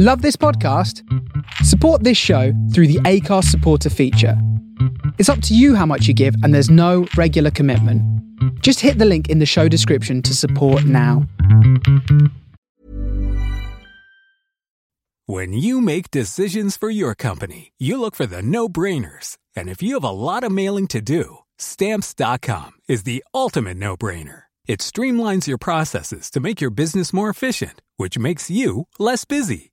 Love this podcast? Support this show through the Acast supporter feature. It's up to you how much you give, and there's no regular commitment. Just hit the link in the show description to support now. When you make decisions for your company, you look for the no brainers. And if you have a lot of mailing to do, stamps.com is the ultimate no brainer. It streamlines your processes to make your business more efficient, which makes you less busy.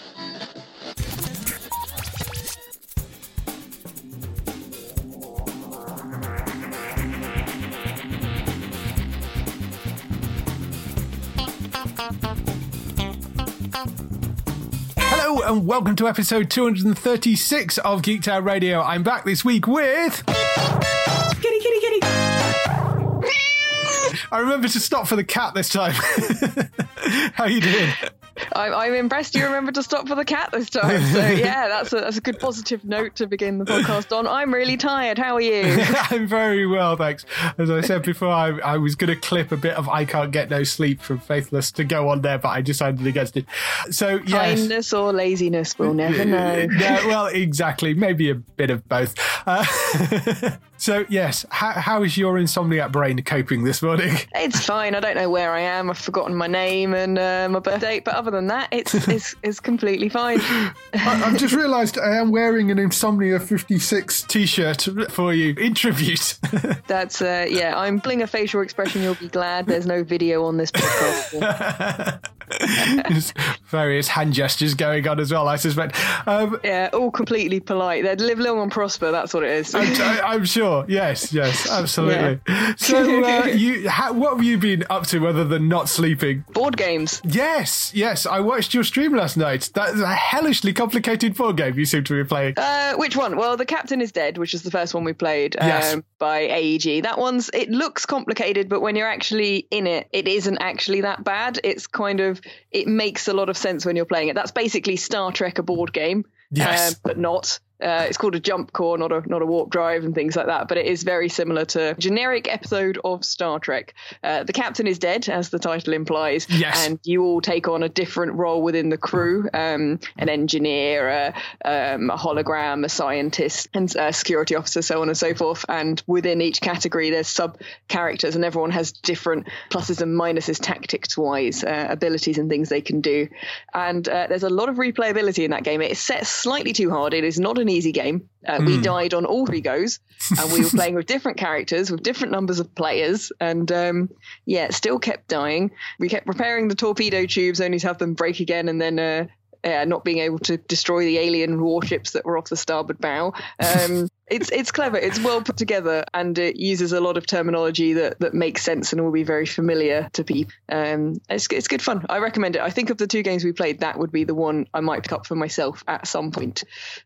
Hello and welcome to episode 236 of Geek Town Radio. I'm back this week with. Kitty, kitty, kitty. I remember to stop for the cat this time. How you doing? I'm, I'm impressed you remembered to stop for the cat this time. So yeah, that's a that's a good positive note to begin the podcast on. I'm really tired. How are you? I'm very well, thanks. As I said before, I, I was going to clip a bit of "I Can't Get No Sleep" from Faithless to go on there, but I decided against it. So yes, Kindness or laziness, we'll never know. yeah, well, exactly. Maybe a bit of both. Uh, so yes, how, how is your insomniac brain coping this morning? It's fine. I don't know where I am. I've forgotten my name and uh, my birth date, but other than that, it's it's, it's completely fine. I, I've just realised I am wearing an Insomnia 56 t-shirt for you in tribute. That's uh, yeah. I'm bling a facial expression. You'll be glad there's no video on this podcast. There's various hand gestures going on as well, I suspect. Um, Yeah, all completely polite. They'd live long and prosper. That's what it is. I'm, I'm sure. Yes, yes, absolutely. So, uh, you, how, what have you been up to other than not sleeping? Board games. Yes, yes. I watched your stream last night. That's a hellishly complicated board game you seem to be playing. Uh, which one? Well, the captain is dead, which is the first one we played um, Yes. by AEG. That one's it looks complicated, but when you're actually in it, it isn't actually that bad. It's kind of it makes a lot of sense when you're playing it. That's basically Star Trek, a board game, Yes. uh, but not. Uh, it's called a jump core, not a not a warp drive and things like that. But it is very similar to a generic episode of Star Trek. Uh, the captain is dead, as the title implies, Yes. and you all take on a different role within the crew: um, an engineer, a, um, a hologram, a scientist, and a security officer, so on and so forth. And within each category, there's sub characters, and everyone has different pluses and minuses, tactics wise, uh, abilities and things they can do. And uh, there's a lot of replayability in that game. It is set slightly too hard. It is not an easy game. Uh, We died on all three goes, and we were playing with different characters with different numbers of players, and um, yeah, still kept dying. We kept repairing the torpedo tubes, only to have them break again, and then. Uh, uh, not being able to destroy the alien warships that were off the starboard bow. Um, it's it's clever. It's well put together, and it uses a lot of terminology that, that makes sense and will be very familiar to people. Um, it's it's good fun. I recommend it. I think of the two games we played, that would be the one I might pick up for myself at some point.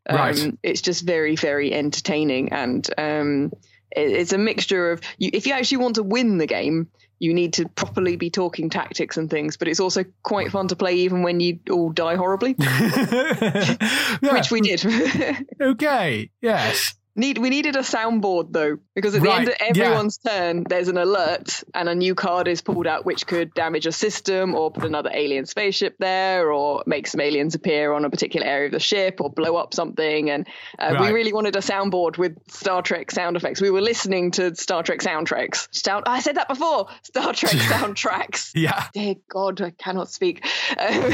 Um, Right. It's just very very entertaining, and um, it, it's a mixture of you, if you actually want to win the game. You need to properly be talking tactics and things, but it's also quite fun to play even when you all die horribly, which we did. Okay, yes. Need we needed a soundboard though, because at the end of Right, yeah. everyone's turn, there's an alert and a new card is pulled out, which could damage a system or put another alien spaceship there, or make some aliens appear on a particular area of the ship, or blow up something. And uh, we really wanted a soundboard with Star Trek sound effects. We were listening to Star Trek soundtracks. Sound, I said that before. Star Trek soundtracks. Yeah. Dear God, I cannot speak. Um,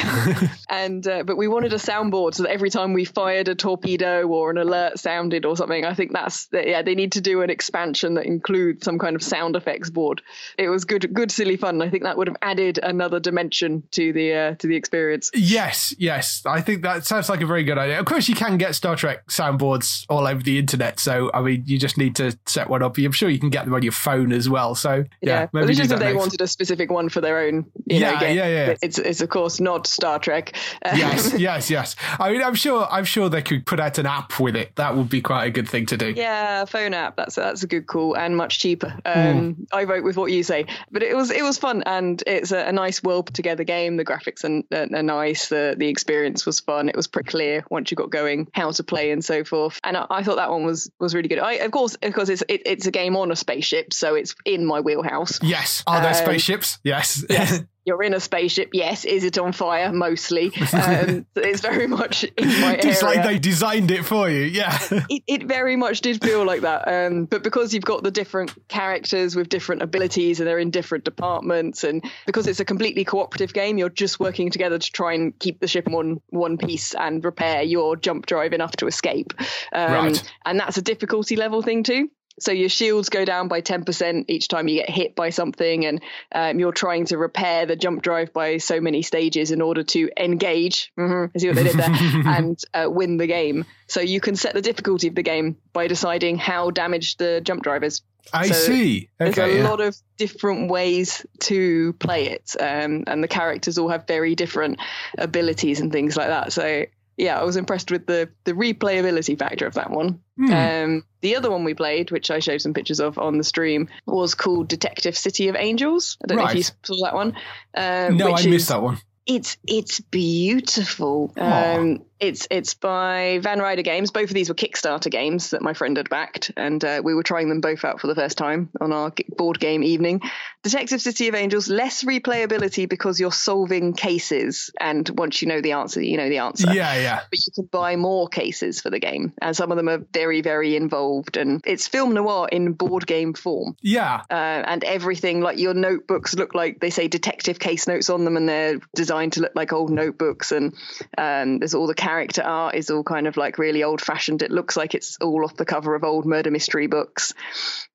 and uh, but we wanted a soundboard so that every time we fired a torpedo or an alert sounded or something, I think that's yeah they need to do an expansion that includes some kind of sound effects board. It was good, good silly fun. I think that would have added another dimension to the uh, to the experience. Yes, yes, I think that sounds like a very good idea. Of course, you can get Star Trek soundboards all over the internet, so I mean, you just need to set one up. I'm sure you can get them on your phone as well. So yeah, yeah. maybe just if they next. wanted a specific one for their own. yeah, know, yeah, yeah. It's it's of course not Star Trek. yes, yes, yes. I mean, I'm sure I'm sure they could put out an app with it. That would be quite a good thing to do. Yeah, phone app. That's that's a good call and much cheaper. Um, mm. I vote with what you say, but it was it was fun and it's a, a nice well put together game. The graphics are, are, are, nice. The the experience was fun. It was pretty clear once you got going how to play and so forth. And I, I thought that one was was really good. I of course of course it's it, it's a game on a spaceship, so it's in my wheelhouse. Yes. Are there um, spaceships? Yes. yes. you're in a spaceship. Yes, is it on fire? Mostly. Um, it's very much in my It's like they designed it for you. Yeah. It, it very much did feel like that. Um, but because you've got the different characters with different abilities and they're in different departments, and because it's a completely cooperative game, you're just working together to try and keep the ship in one one piece and repair your jump drive enough to escape. Um, right. And that's a difficulty level thing too so your shields go down by 10% each time you get hit by something and um, you're trying to repair the jump drive by so many stages in order to engage mm-hmm, see what they did there and uh, win the game so you can set the difficulty of the game by deciding how damaged the jump drive is I so see. Okay, there's a yeah. lot of different ways to play it, um, and the characters all have very different abilities and things like that. So yeah, I was impressed with the the replayability factor of that one. Mm. Um, the other one we played, which I showed some pictures of on the stream, was called Detective City of Angels. I don't right. know if you saw that one. Um, no, I missed that one. It's it's beautiful. Um, it's it's by Van Ryder Games. Both of these were Kickstarter games that my friend had backed, and uh, we were trying them both out for the first time on our board game evening. Detective City of Angels less replayability because you're solving cases, and once you know the answer, you know the answer. Yeah, yeah. But you can buy more cases for the game, and some of them are very very involved. And it's film noir in board game form. Yeah. Uh, and everything like your notebooks look like they say detective case notes on them, and they're designed to look like old notebooks. And um, there's all the character art is all kind of like really old fashioned. It looks like it's all off the cover of old murder mystery books.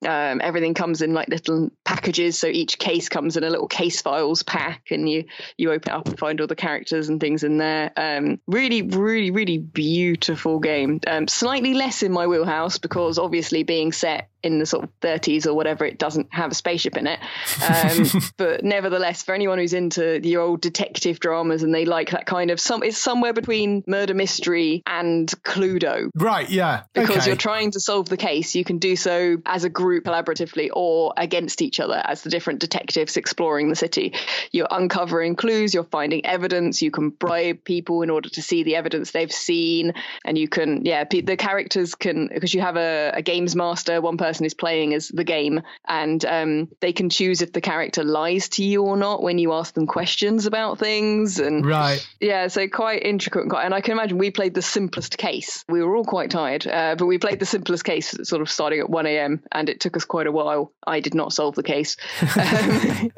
Um, everything comes in like little packages, so each case comes in a little case files pack, and you you open it up and find all the characters and things in there. Um, really, really, really beautiful game. Um, slightly less in my wheelhouse because obviously being set in the sort of 30s or whatever, it doesn't have a spaceship in it. Um, but nevertheless, for anyone who's into the old detective dramas and they like that kind of some, it's somewhere between murder mystery and Cluedo. Right. Yeah. Because okay. you're trying to solve the case, you can do so as a group collaboratively or against each other as the different detectives exploring the city. You're uncovering clues, you're finding evidence, you can bribe people in order to see the evidence they've seen, and you can, yeah, the characters can because you have a, a games master, one person person is playing as the game, and um, they can choose if the character lies to you or not when you ask them questions about things. And right, yeah, so quite intricate and quite. And I can imagine we played the simplest case. We were all quite tired, uh, but we played the simplest case, sort of starting at one a.m. and it took us quite a while. I did not solve the case, um,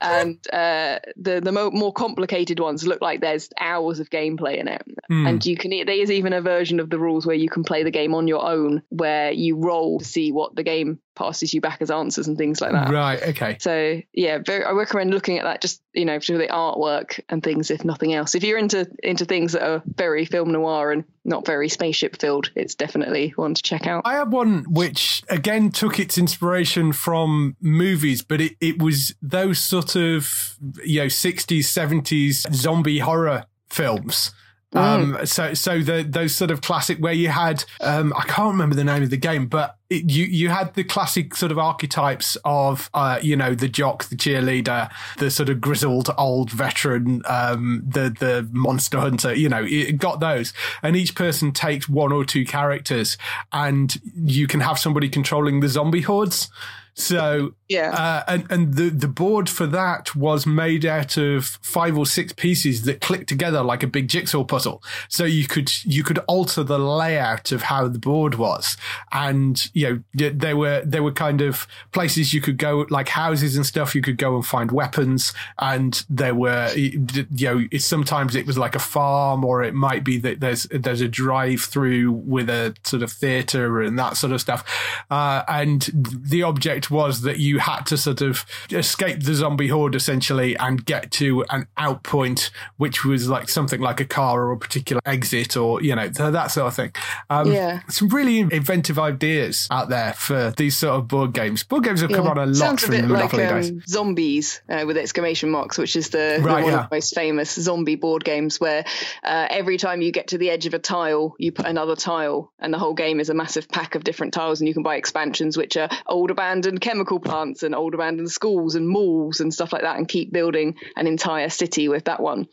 and uh, the the mo- more complicated ones look like there's hours of gameplay in it, mm. and you can. There is even a version of the rules where you can play the game on your own, where you roll to see what the game passes you back as answers and things like that. Right. Okay. So yeah, very, I recommend looking at that just you know for the artwork and things, if nothing else. If you're into into things that are very film noir and not very spaceship filled, it's definitely one to check out. I had one which again took its inspiration from movies, but it, it was those sort of you know 60s, 70s zombie horror films um, mm. so, so the, those sort of classic where you had, um, I can't remember the name of the game, but it, you, you had the classic sort of archetypes of, uh, you know, the jock, the cheerleader, the sort of grizzled old veteran, um, the, the monster hunter, you know, it got those. And each person takes one or two characters and you can have somebody controlling the zombie hordes. So Yeah. Uh, and and the, the board for that was made out of five or six pieces that clicked together like a big jigsaw puzzle. So you could you could alter the layout of how the board was, and you know there were there were kind of places you could go like houses and stuff. You could go and find weapons, and there were you know sometimes it was like a farm, or it might be that there's there's a drive through with a sort of theater and that sort of stuff. Uh, and the object was that you had to sort of escape the zombie horde essentially and get to an out point, which was like something like a car or a particular exit or, you know, that sort of thing. Um, Yeah. Some really inventive ideas out there for these sort of board games. Board games have come on a lot Sounds a from the bit like um, Zombies uh, with exclamation marks, which is the, the one yeah. of the most famous zombie board games where uh, every time you get to the edge of a tile, you put another tile, and the whole game is a massive pack of different tiles, and you can buy expansions, which are old abandoned chemical plants and old abandoned schools and malls and stuff like that, and keep building an entire city with that one.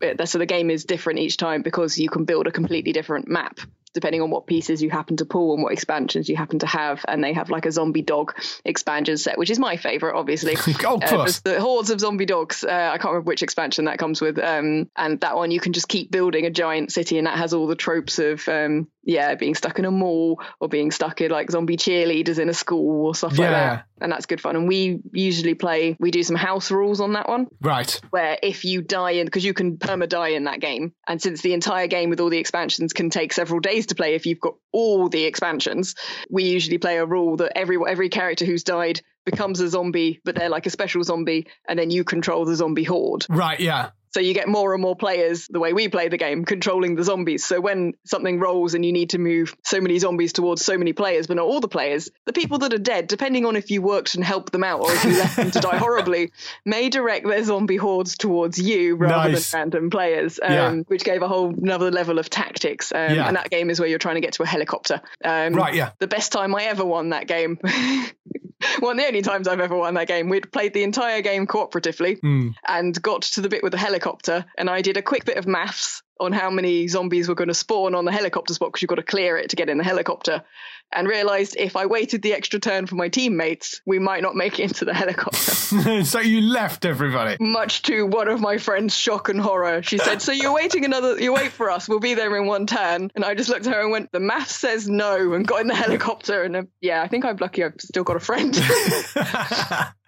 But, so the game is different each time because you can build a completely different map depending on what pieces you happen to pull and what expansions you happen to have. And they have like a zombie dog expansion set, which is my favorite, obviously. Oh, of Uh, course. there's the hordes of zombie dogs. Uh, I can't remember which expansion that comes with. Um, and that one you can just keep building a giant city, and that has all the tropes of um, yeah, being stuck in a mall or being stuck in like zombie cheerleaders in a school or stuff like that. And that's good fun. And we usually play. We do some house rules on that one Right. where if you die in because you can perma die in that game and since the entire game with all the expansions can take several days to play if you've got all the expansions we usually play a rule that every every character who's died becomes a zombie but they're like a special zombie and then you control the zombie horde Right. Yeah. So you get more and more players the way we play the game controlling the zombies so when something rolls and you need to move so many zombies towards so many players but not all the players the people that are dead depending on if you worked and helped them out or if you left them to die horribly may direct their zombie hordes towards you rather Nice. than random players um, Yeah. which gave a whole another level of tactics um, Yeah. and that game is where you're trying to get to a helicopter um, Right, yeah. the best time I ever won that game one of the only times I've ever won that game we'd played the entire game cooperatively Hmm. and got to the bit with the helicopter and I did a quick bit of maths on how many zombies were going to spawn on the helicopter spot because you've got to clear it to get in the helicopter and realized if I waited the extra turn for my teammates we might not make it into the helicopter so you left everybody. much to one of my friends shock and horror she said so you're waiting another you wait for us we'll be there in one turn and I just looked at her and went the math says no and got in the helicopter and uh, yeah I think I'm lucky I've still got a friend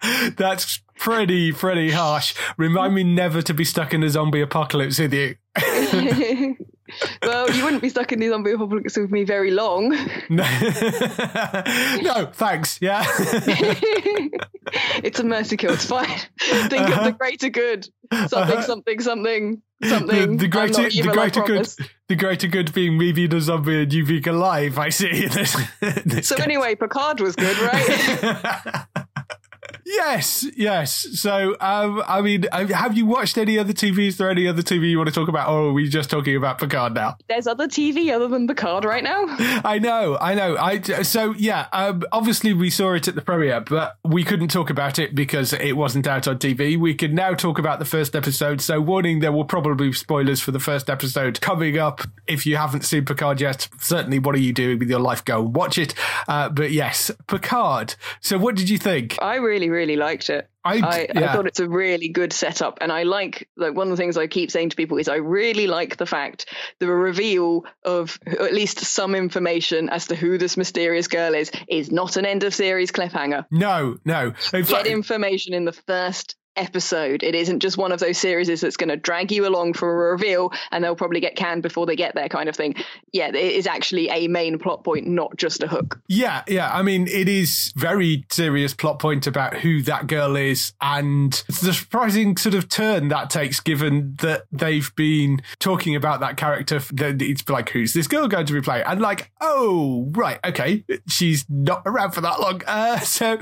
That's pretty, pretty harsh. Remind me never to be stuck in a zombie apocalypse with you. well you wouldn't be stuck in the zombie apocalypse with me very long No, no thanks. Yeah. it's a mercy kill. It's fine. Think of the uh-huh. greater good. Something, something, something, something. The, the greater, the evil, I greater good, the greater good being me being a zombie and you being alive. I see. This, this So anyway, Picard was good, right? Yes, yes. So, um, I mean, have you watched any other TV? Is there any other TV you want to talk about, or are we just talking about Picard now? There's other TV other than Picard right now. I know, I know. I so yeah. Um, obviously, we saw it at the premiere, but we couldn't talk about it because it wasn't out on TV. We can now talk about the first episode. So, warning: there will probably be spoilers for the first episode coming up. If you haven't seen Picard yet, certainly, what are you doing with your life? Go watch it. Uh, but yes, Picard. So, what did you think? I really, really really liked it. I- I, yeah. I thought it's a really good setup, and I like like one of the things I keep saying to people is I really like the fact the reveal of at least some information as to who this mysterious girl is is not an end of series cliffhanger. No, no. In get information in the first episode. It isn't just one of those series that's going to drag you along for a reveal and they'll probably get canned before they get there kind of thing. Yeah, it is actually a main plot point, not just a hook. Yeah, yeah. I mean, it is very serious plot point about who that girl is, and the surprising sort of turn that takes, given that they've been talking about that character. It's like, who's this girl going to be playing? And like, oh, right, okay, she's not around for that long. Uh, so,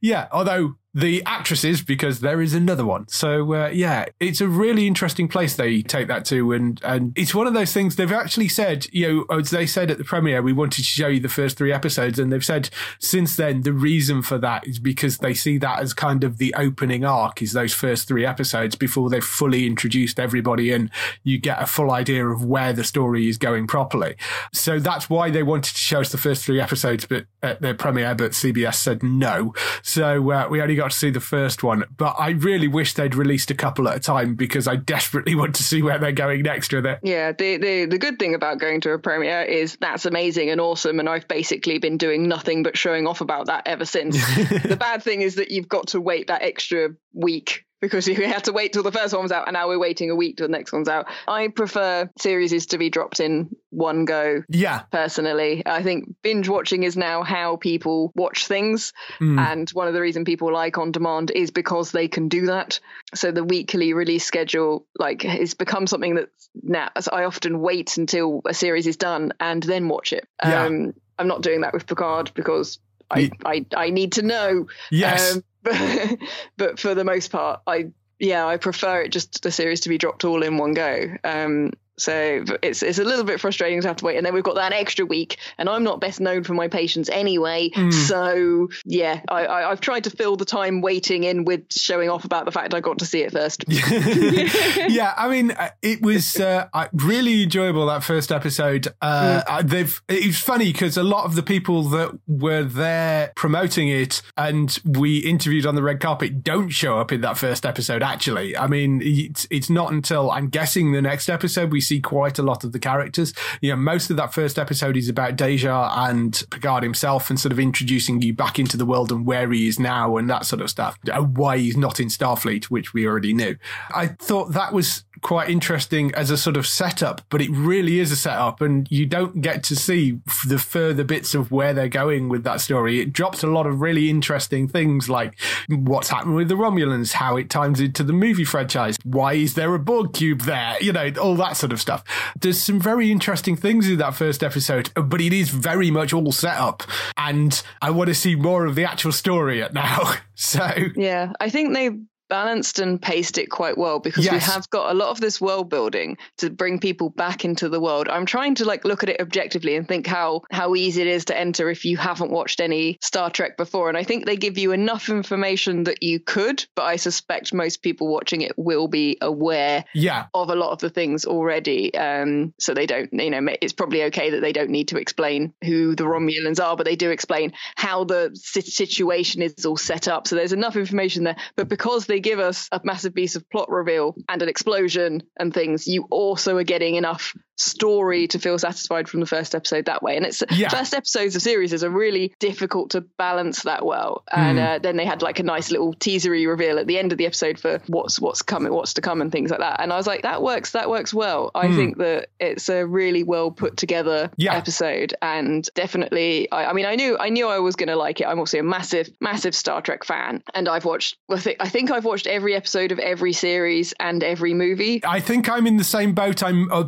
yeah. Although the actresses because there is another one. So uh, yeah, it's a really interesting place they take that to, and and it's one of those things they've actually said. You know, as they said at the premiere, we wanted to show you the first three episodes, and they've said since then the reason for that is because they see that as kind of the opening arc is those first three episodes before they've fully introduced everybody and you get a full idea of where the story is going properly. So that's why they wanted to show us the first three episodes, but at their premiere, but CBS said no. So uh, we only got to see the first one. But I really wish they'd released a couple at a time because I desperately want to see where they're going next with it. Yeah, the, the, the good thing about going to a premiere is that's amazing and awesome. And I've basically been doing nothing but showing off about that ever since. the bad thing is that you've got to wait that extra week because we had to wait till the first one was out and now we're waiting a week till the next one's out. I prefer series to be dropped in one go. Yeah. Personally, I think binge watching is now how people watch things. Mm. And one of the reasons people like on demand is because they can do that. So the weekly release schedule, like, has become something that now I often wait until a series is done and then watch it. Yeah. Um, I'm not doing that with Picard because I, I, I need to know. Yes. Um, but, for the most part, I yeah, I prefer it just the series to be dropped all in one go. Um, so it's it's a little bit frustrating to have to wait, and then we've got that extra week, and I'm not best known for my patience anyway. Mm. So yeah, I, I have tried to fill the time waiting in with showing off about the fact I got to see it first. yeah, I mean uh, it was uh, really enjoyable that first episode. Uh, mm. They've it was funny because a lot of the people that were there promoting it and we interviewed on the red carpet don't show up in that first episode. Actually, I mean it's it's not until I'm guessing the next episode we see quite a lot of the characters. You know, most of that first episode is about Deja and Picard himself and sort of introducing you back into the world and where he is now and that sort of stuff. Uh, why he's not in Starfleet, which we already knew. I thought that was quite interesting as a sort of setup, but it really is a setup, and you don't get to see the further bits of where they're going with that story. It drops a lot of really interesting things like what's happened with the Romulans, how it ties into the movie franchise, why is there a Borg cube there, you know, all that sort of stuff. There's some very interesting things in that first episode, but it is very much all set up, and I want to see more of the actual story now. So yeah, I think they balanced and paced it quite well because yes. we have got a lot of this world building to bring people back into the world. I'm trying to like look at it objectively and think how how easy it is to enter if you haven't watched any Star Trek before. And I think they give you enough information that you could, but I suspect most people watching it will be aware yeah. of a lot of the things already. Um, so they don't, you know, it's probably okay that they don't need to explain who the Romulans are, but they do explain how the situation is all set up. So there's enough information there. But because they they give us a massive piece of plot reveal and an explosion and things, you also are getting enough story to feel satisfied from the first episode that way. And it's yeah. first episodes of series are really difficult to balance that well. And mm. uh, then they had like a nice little teasery reveal at the end of the episode for what's what's coming, what's to come, and things like that. And I was like, that works. That works well. I mm. think that it's a really well put together yeah. episode, and definitely. I, I, mean, I knew I knew I was going to like it. I'm also a massive massive Star Trek fan, and I've watched. I think I think I've watched every episode of every series and every movie. I think I'm in the same boat. I'm uh,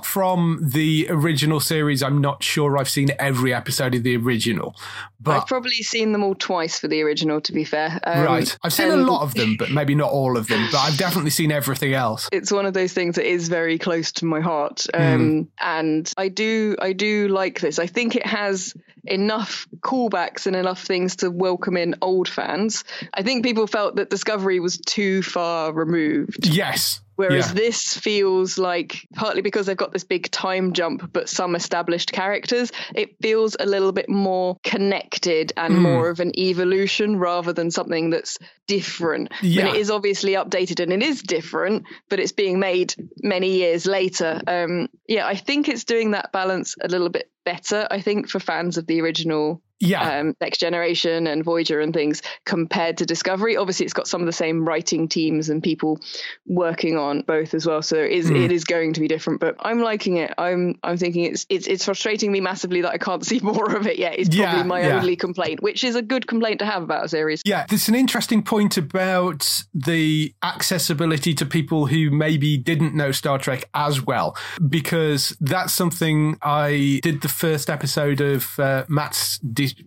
apart from the original series. I'm not sure I've seen every episode of the original, but I've probably seen them all twice for the original. To be fair, um, right? I've seen a lot of them, but maybe not all of them. But I've definitely seen everything else. It's one of those things that is very close to my heart, um, mm. and I do I do like this. I think it has enough callbacks and enough things to welcome in old fans. I think people felt that Discovery was too far removed. Yes. Whereas yeah. this feels like partly because they've got this big time jump, but some established characters, it feels a little bit more connected and mm. more of an evolution rather than something that's different. Yeah. It is obviously updated and it is different, but it's being made many years later. Um, yeah, I think it's doing that balance a little bit better, I think, for fans of the original yeah. Um, Next Generation and Voyager and things compared to Discovery. Obviously, it's got some of the same writing teams and people working on both as well. So it is, mm. it is going to be different, but I'm liking it. I'm I'm thinking it's it's it's frustrating me massively that I can't see more of it yet. It's probably yeah, my yeah. only complaint, which is a good complaint to have about a series. Yeah, there's an interesting point about the accessibility to people who maybe didn't know Star Trek as well, because that's something I did the first episode of uh, Matt's.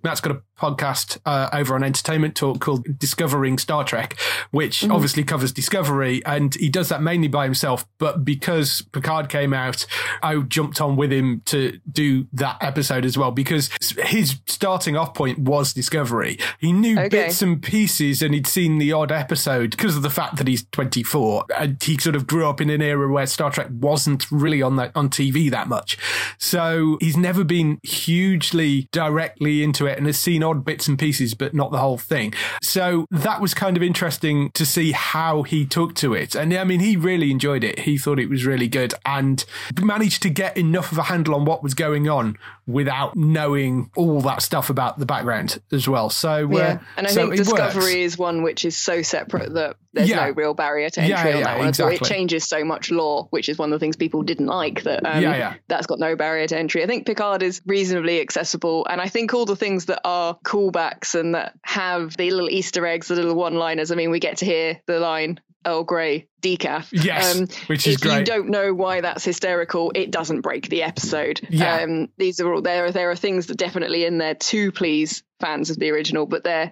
Matt's got a podcast uh, over on Entertainment Talk called Discovering Star Trek, which mm-hmm. obviously covers Discovery, and he does that mainly by himself. But because Picard came out, I jumped on with him to do that episode as well because his starting off point was Discovery. He knew okay. bits and pieces, and he'd seen the odd episode because of the fact that he's 24, and he sort of grew up in an era where Star Trek wasn't really on that on TV that much. So he's never been hugely directly into it, and has seen odd bits and pieces, but not the whole thing. So that was kind of interesting to see how he took to it. And I mean, he really enjoyed it. He thought it was really good and managed to get enough of a handle on what was going on without knowing all that stuff about the background as well. So, uh, yeah. and I so think Discovery works. is one which is so separate that there's yeah. no real barrier to entry yeah, on that one. Exactly. So it changes so much law, which is one of the things people didn't like that um, yeah. that's got no barrier to entry. I think Picard is reasonably accessible. And I think all the things that are callbacks and that have the little Easter eggs, the little one liners. I mean, we get to hear the line, Earl Grey decaf. Yes, um, which is if great. you don't know why that's hysterical, it doesn't break the episode. Yeah. Um, these are all there. There are things that definitely in there to please fans of the original, but they're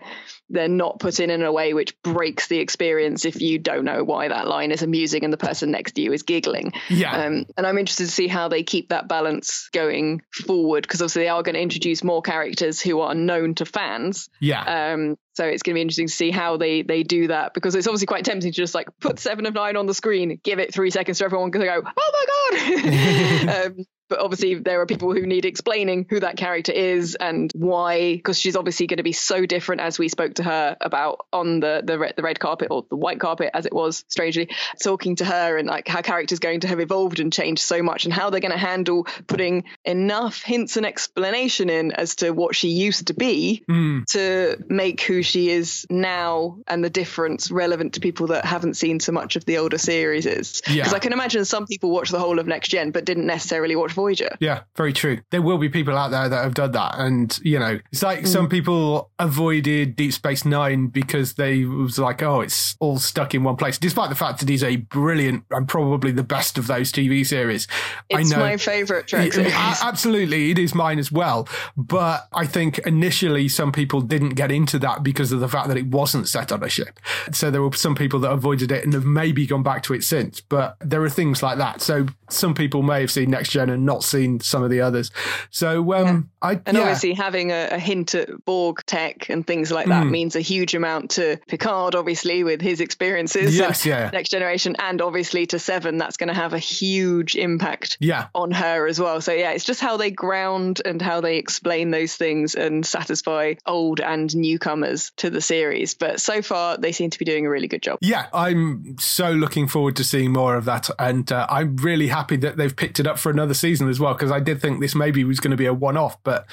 they're not put in in a way which breaks the experience if you don't know why that line is amusing and the person next to you is giggling. Yeah. Um, and I'm interested to see how they keep that balance going forward because obviously they are going to introduce more characters who are known to fans. Yeah. Um, so it's going to be interesting to see how they they do that because it's obviously quite tempting to just like put Seven of Nine on the screen, give it three seconds to everyone to go, oh my god. um, but obviously there are people who need explaining who that character is and why because she's obviously going to be so different as we spoke to her about on the the red, the red carpet or the white carpet as it was strangely talking to her and like how character's going to have evolved and changed so much and how they're going to handle putting enough hints and explanation in as to what she used to be mm. to make who she is now and the difference relevant to people that haven't seen so much of the older series is because yeah. I can imagine some people watch the whole of next gen but didn't necessarily watch Voyager. Yeah, very true. There will be people out there that have done that, and you know, it's like mm. some people avoided Deep Space Nine because they was like, oh, it's all stuck in one place, despite the fact that it is a brilliant and probably the best of those TV series. It's I know, my favorite Trek series. Absolutely, it is mine as well. But I think initially some people didn't get into that because of the fact that it wasn't set on a ship. So there were some people that avoided it and have maybe gone back to it since. But there are things like that. So some people may have seen Next Gen and not seen some of the others. So um, yeah. I and yeah. obviously having a, a, hint at Borg tech and things like that mm. means a huge amount to Picard, obviously with his experiences. Yes, yeah. Next Generation, and obviously to Seven, that's going to have a huge impact. Yeah. on her as well. So yeah, it's just how they ground and how they explain those things and satisfy old and newcomers to the series. But so far, they seem to be doing a really good job. Yeah, I'm so looking forward to seeing more of that, and uh, I'm really happy that they've picked it up for another season as well because I did think this maybe was going to be a one-off, but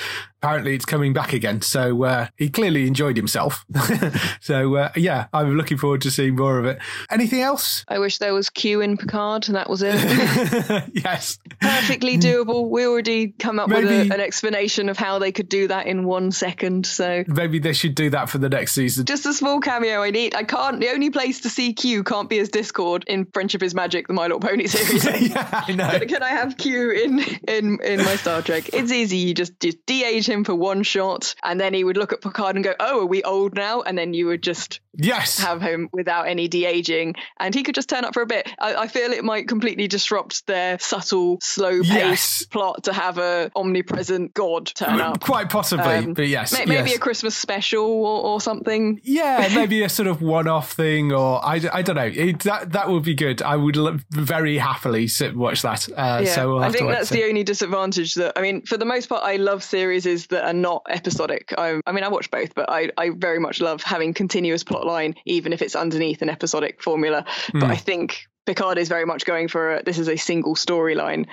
apparently it's coming back again. So uh, he clearly enjoyed himself. so uh, yeah, I'm looking forward to seeing more of it. Anything else? I wish there was Q in Picard, and that was it. yes, perfectly doable. We already come up maybe, with a, an explanation of how they could do that in one second. So maybe they should do that for the next season. Just a small cameo. I need. I can't. The only place to see Q can't be as Discord in Friendship is Magic, the My Little Pony series. yeah, I know. Can, can I have Q in in in my Star Trek? It's easy. You just just de-age him for one shot, and then he would look at Picard and go, "Oh, are we old now?" And then you would just yes have him without any de-aging, and he could just turn up for a bit. I, I feel it might completely disrupt their subtle, slow-paced yes. plot to have a omnipresent god turn up. Quite possibly, um, but yes, may, maybe yes. a Christmas special or, or something. Yeah, maybe a sort of one-off thing, or I, I don't know. It, that that would be good. I would very happily sit watch that. Uh, yeah, so we'll have I think that's the only disadvantage that I mean, for the most part, I love series that are not episodic. I, I mean, I watch both, but I, I very much love having continuous plot line, even if it's underneath an episodic formula. Mm. But hmm. I think Picard is very much going for a, this is a single storyline.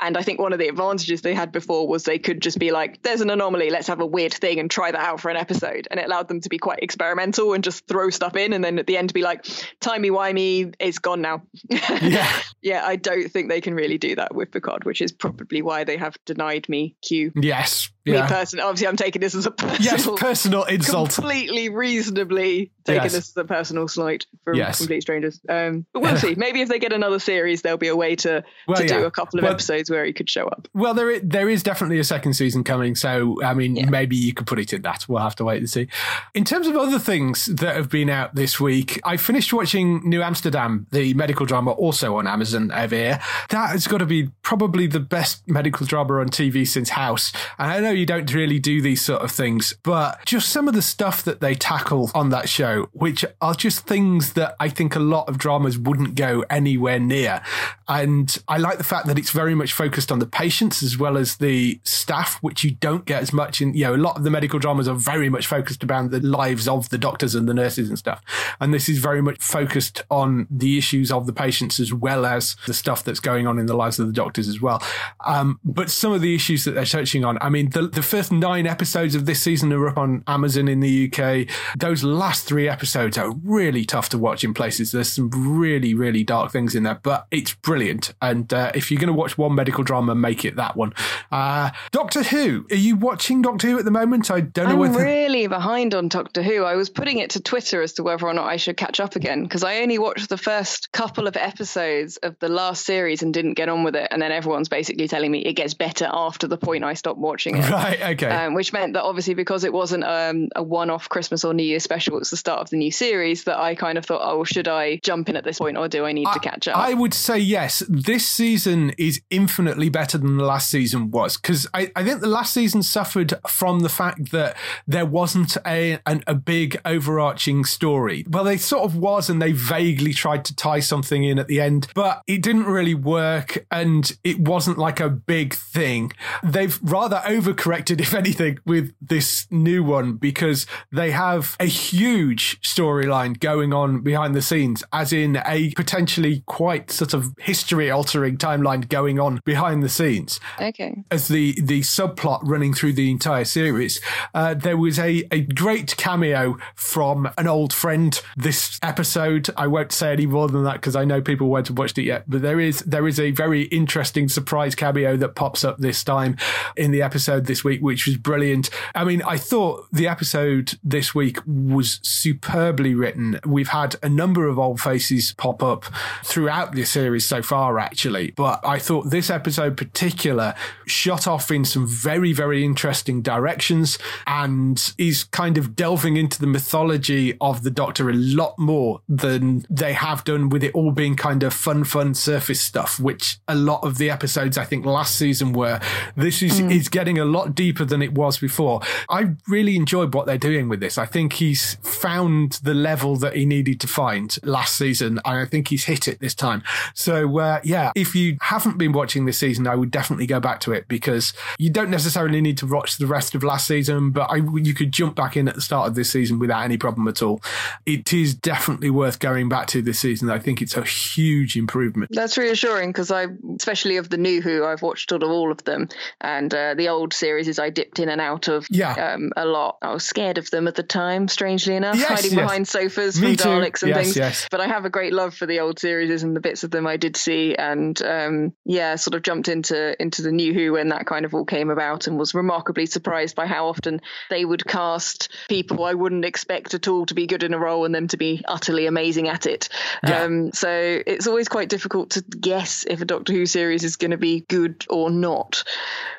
And I think one of the advantages they had before was they could just be like, there's an anomaly, let's have a weird thing and try that out for an episode. And it allowed them to be quite experimental and just throw stuff in and then at the end be like, timey wimey, it's gone now. Yeah. yeah, I don't think they can really do that with Picard, which is probably why they have denied me Q. Yes, Yeah. Me personally, obviously, I'm taking this as a personal, Yes, personal insult. completely reasonably taking Yes. this as a personal slight from Yes. complete strangers. Um, but we'll see. Maybe if they get another series, there'll be a way to Well, to do a couple of Well- episodes where he could show up. Well, there is, there is definitely a second season coming, so I mean, Yeah. maybe you could put it in that. We'll have to wait and see. In terms of other things that have been out this week, I finished watching New Amsterdam, the medical drama, also on Amazon over here. That has got to be probably the best medical drama on TV since House. And I know you don't really do these sort of things, but just some of the stuff that they tackle on that show, which are just things that I think a lot of dramas wouldn't go anywhere near. And I like the fact that it's very much focused on the patients as well as the staff, which you don't get as much in, you know, a lot of the medical dramas are very much focused around the lives of the doctors and the nurses and stuff. And this is very much focused on the issues of the patients as well as the stuff that's going on in the lives of the doctors as well. Um, but some of the issues that they're touching on, I mean, the, the first nine episodes of this season are up on Amazon in the UK. Those last three episodes are really tough to watch in places. There's some really, really dark things in there, but it's brilliant. And uh, if you're going to watch one medical drama, make it that one. Uh, Doctor Who, are you watching Doctor Who at the moment? I don't know I'm whether. really behind on Doctor Who. I was putting it to Twitter as to whether or not I should catch up again because I only watched the first couple of episodes of the last series and didn't get on with it. And then everyone's basically telling me it gets better after the point I stopped watching it. Right, okay. Um, which meant that obviously because it wasn't um, a one-off Christmas or New Year special, it's the start of the new series. That I kind of thought, oh, should I jump in at this point or do I need to catch up? I would say yes. This season is infinitely better than the last season was because I, I think the last season suffered from the fact that there wasn't a an, a big overarching story. Well, they sort of was, and they vaguely tried to tie something in at the end, but it didn't really work, and it wasn't like a big thing. They've rather overcorrected, if anything, with this new one because they have a huge storyline going on behind the scenes, as in a potentially quite sort of history altering timeline going on behind the scenes okay. as the the subplot running through the entire series. Uh, there was a a great cameo from an old friend this episode. I won't say any more than that because I know people won't have watched it yet. But there is there is a very interesting surprise cameo that pops up this time in the episode this week, which was brilliant. I mean, I thought the episode this week was superbly written. We've had a number of old faces pop up throughout the series so far, actually. But I thought this episode particular shot off in some very, very interesting directions and is kind of delving into the mythology of the Doctor a lot more than they have done with it all being kind of fun, fun surface stuff, which a lot of the episodes I think last season were. This is, mm. is getting a lot deeper than it was before. I really enjoyed what they're doing with this. I think he's found the level that he needed to find last season, and I think he's hit it this time. So, uh, yeah, if you haven't been watching this season, I would definitely go back to it because you don't necessarily need to watch the rest of last season, but I, you could jump back in at the start of this season without any problem at all. It is definitely worth going back to this season. I think it's a huge improvement. That's reassuring because I, especially of the new Who, I've watched sort of all of them, and uh, the old series I dipped in and out of Yeah. um, a lot. I was scared of them at the time, strangely enough, Yes, hiding yes. behind sofas Me from. Daleks and Yes, things. yes. But I have a great love for the old series and the bits of them I did see, and um, yeah, sort of jumped into into the new Who when that kind of all came about, and was remarkably surprised by how often they would cast people I wouldn't expect at all to be good in a role and them to be utterly amazing at it. Yeah. Um, so it's always quite difficult to guess if a Doctor Who series is going to be good or not.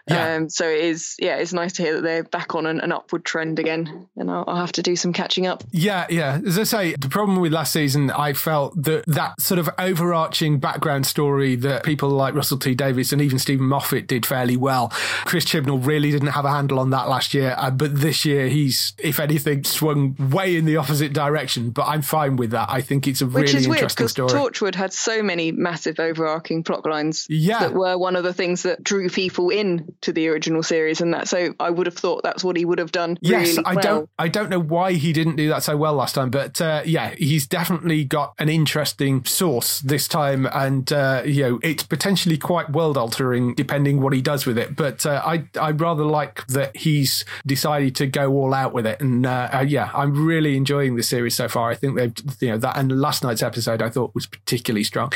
Yeah. Um, so it is, yeah, it's nice to hear that they're back on an, an upward trend again, and I'll, I'll have to do some catching up. Yeah, yeah. As I say, the problem with last season, I felt that that sort of overarching background story that people like Russell T Davies and even Steven Moffat did fairly well. Chris Chibnall really didn't have a handle on that last year, uh, but this year he's, if anything, swung way in the opposite direction. But I'm fine with that. I think it's a Which really weird interesting because story. Torchwood had so many massive overarching plot lines Yeah. that were one of the things that drew people in to the original series, and that so I would have thought that's what he would have done. Yes, really I well. don't. I don't know why he didn't do that so well last time, but uh, yeah, he's definitely got an interesting source this time, and uh, you know, it's potentially quite world altering depending what he does with it. But uh, I, I rather like that he's decided to go all out with it, and uh, uh, yeah, I'm really enjoying the series so far. I think they've, you know, that and last night's episode I thought was particularly strong.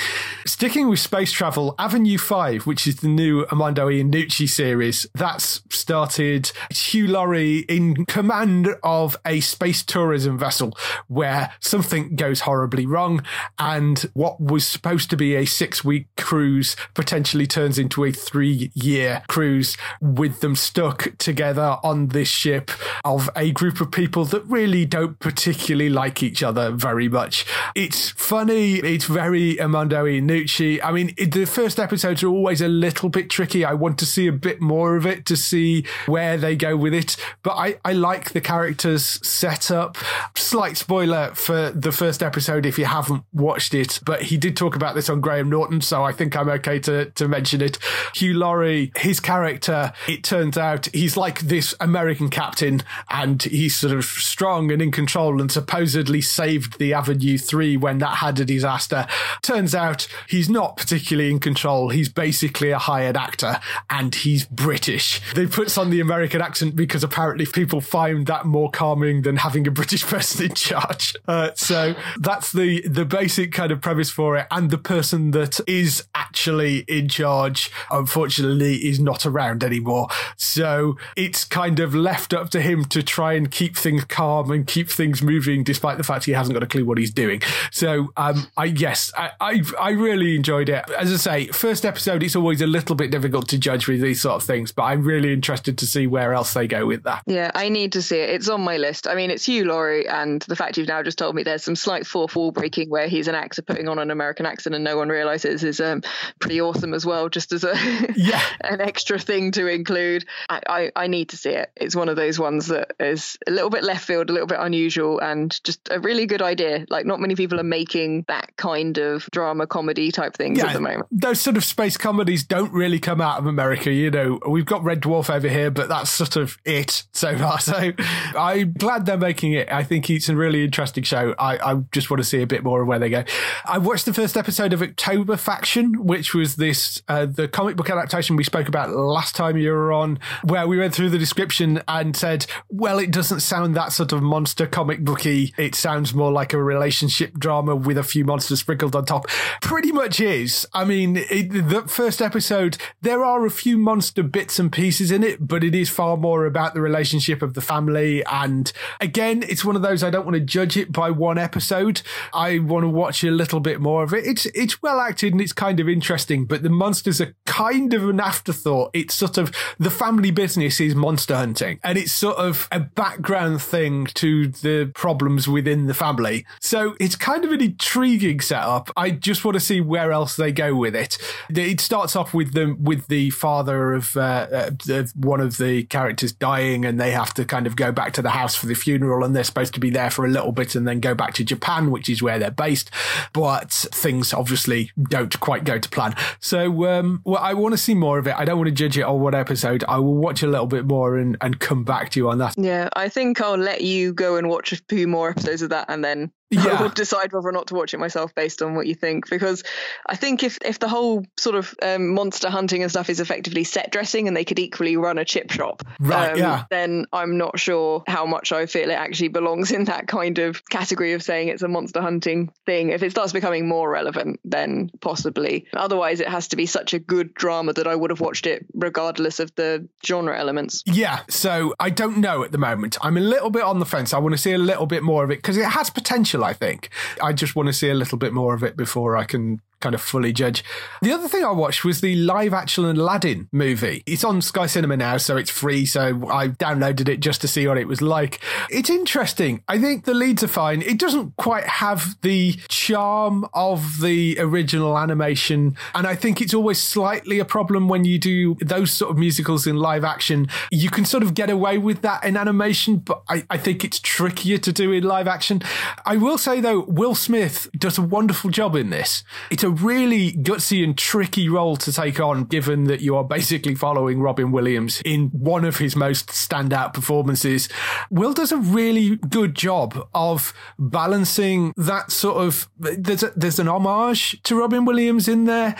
Sticking with space travel, Avenue Five, which is the new Armando Iannucci series, that's started Hugh Laurie in command of a space tourism vessel where something goes horribly wrong and what was supposed to be a six week cruise potentially turns into a three year cruise with them stuck together on this ship of a group of people that really don't particularly like each other very much. It's funny. It's very Armando Iannucci. I mean, the first episodes are always a little bit tricky. I want to see a bit more of it to see where they go with it. But I, I like the characters set up. Slight spoiler for the first episode if you haven't watched it, but he did talk about this on Graham Norton, so I think I'm okay to, to mention it. Hugh Laurie, his character, it turns out he's like this American captain and he's sort of strong and in control and supposedly saved the Avenue 3 when that had a disaster. Turns out he's not particularly in control. He's basically a hired actor and he's British. They puts on the American accent because apparently people find that more calming than having a British person in charge. Uh, so that's the the basic kind of premise for it. And the person that is actually in charge, unfortunately, is not around anymore. So it's kind of left up to him to try and keep things calm and keep things moving, despite the fact he hasn't got a clue what he's doing. So, um, I yes, I, I I really enjoyed it. As I say, first episode, it's always a little bit difficult to judge with these sort of things, but I'm really interested to see where else they go with that. Yeah, I need to see it. It's on my list. I mean, it's Hugh Laurie, and the fact you've now just told me there's some slight fourth wall breaking where he's an actor putting on an American accent and no one realizes is um, pretty awesome as well, just as a yeah an extra thing to include. I, I, I need to see it. It's one of those ones that is a little bit left field, a little bit unusual, and just a really good idea. Like, not many people are making that kind of drama comedy type things Yeah, at the moment. those sort of space comedies don't really come out of America. You know, we've got Red Dwarf over here, but that's sort of it so far. So I'm glad they're making it. I think it's a really interesting show. I, I just want to see a bit more of where they go. I watched the first episode of October Faction, which was this uh, the comic book adaptation we spoke about last time you were on, where we went through the description and said, well, it doesn't sound that sort of monster comic booky. It sounds more like a relationship drama with a few monsters sprinkled on top. Pretty much is. I mean, it, the first episode, there are a few monster bits and pieces in it, but it is far more about the relationship of the family. And again, it's one of those I don't want to judge it by one episode. I want to watch a little bit more of it. It's it's well acted and it's kind of interesting, but the monsters are kind of an afterthought. It's sort of the family business is monster hunting, and it's sort of a background thing to the problems within the family. So it's kind of an intriguing setup. I just want to see where else they go with it. It starts off with them with the father of, uh, uh, of one of the characters dying, and they have to kind of go back to the house for the funeral, and they're supposed to be there for a little bit and then go back to Japan, which is where they're based. But things obviously don't quite go to plan. So, um, well, I want to see more of it. I don't want to judge it on one episode. I will watch a little bit more and, and come back to you on that. Yeah, I think I'll let you go and watch a few more episodes of that and then Yeah. I will decide whether or not to watch it myself based on what you think. Because I think if, if the whole sort of um, monster hunting and stuff is effectively set dressing and they could equally run a chip shop, Right, um, yeah. then I'm not sure how much I feel it actually belongs in that kind of category of saying it's a monster hunting thing. If it starts becoming more relevant, then possibly. Otherwise, it has to be such a good drama that I would have watched it regardless of the genre elements. Yeah, so I don't know at the moment. I'm a little bit on the fence. I want to see a little bit more of it because it has potential, I think. I just want to see a little bit more of it before I can kind of fully judge. The other thing I watched was the live action Aladdin movie. It's on Sky Cinema now, so it's free. So I downloaded it just to see what it was like. It's interesting. I think the leads are fine. It doesn't quite have the charm of the original animation. And I think it's always slightly a problem when you do those sort of musicals in live action. You can sort of get away with that in animation, but I, I think it's trickier to do in live action. I will say though, Will Smith does a wonderful job in this. It's a really gutsy and tricky role to take on, given that you are basically following Robin Williams in one of his most standout performances. Will does a really good job of balancing that sort of. There's a, there's an homage to Robin Williams in there,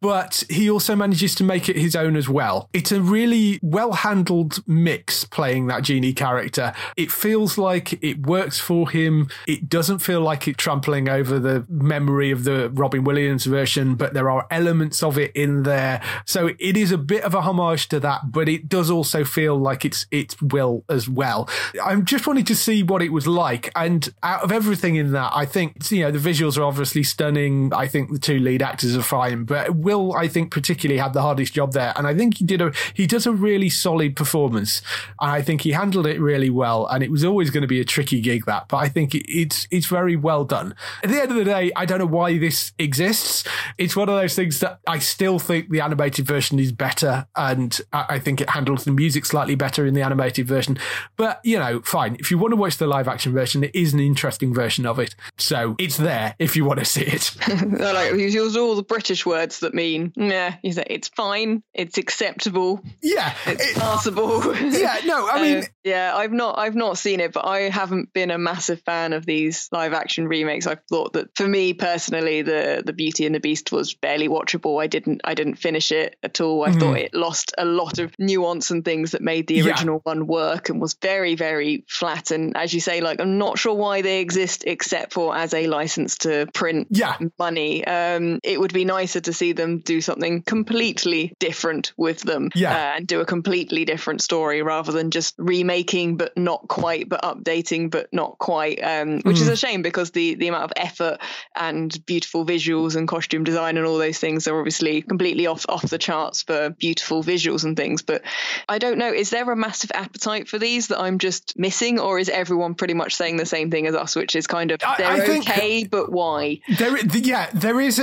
but he also manages to make it his own as well. It's a really well handled mix playing that genie character. It feels like it works for him. It doesn't feel like it trampling over the memory of the Robin Williams Version, but there are elements of it in there. So it is a bit of a homage to that, but it does also feel like it's it's Will as well. I'm just wanting to see what it was like, and out of everything in that, I think you know the visuals are obviously stunning. I think the two lead actors are fine, but Will, I think, particularly had the hardest job there, and I think he did a he does a really solid performance, and I think he handled it really well. And it was always going to be a tricky gig that, but I think it's it's very well done. At the end of the day, I don't know why this exists. It's one of those things that I still think the animated version is better, and I think it handles the music slightly better in the animated version. But you know, fine. If you want to watch the live action version, it is an interesting version of it, so it's there if you want to see it. like you use all the British words that mean yeah. You say it's fine, it's acceptable, yeah, it's it, passable. Yeah, no, I mean, uh, yeah, I've not, I've not seen it, but I haven't been a massive fan of these live action remakes. I've thought that for me personally, the the Beauty and the Beast was barely watchable. I didn't, I didn't finish it at all. I mm. thought it lost a lot of nuance and things that made the original yeah. one work, and was very, very flat. And as you say, like I'm not sure why they exist except for as a license to print yeah. money. Um, it would be nicer to see them do something completely different with them, yeah. uh, and do a completely different story rather than just remaking but not quite, but updating but not quite. Um, which mm. is a shame because the the amount of effort and beautiful visuals and costume design and all those things are obviously completely off off the charts for beautiful visuals and things. But I don't know, is there a massive appetite for these that I'm just missing, or is everyone pretty much saying the same thing as us, which is kind of they're I, I okay, but why? There, yeah, there is.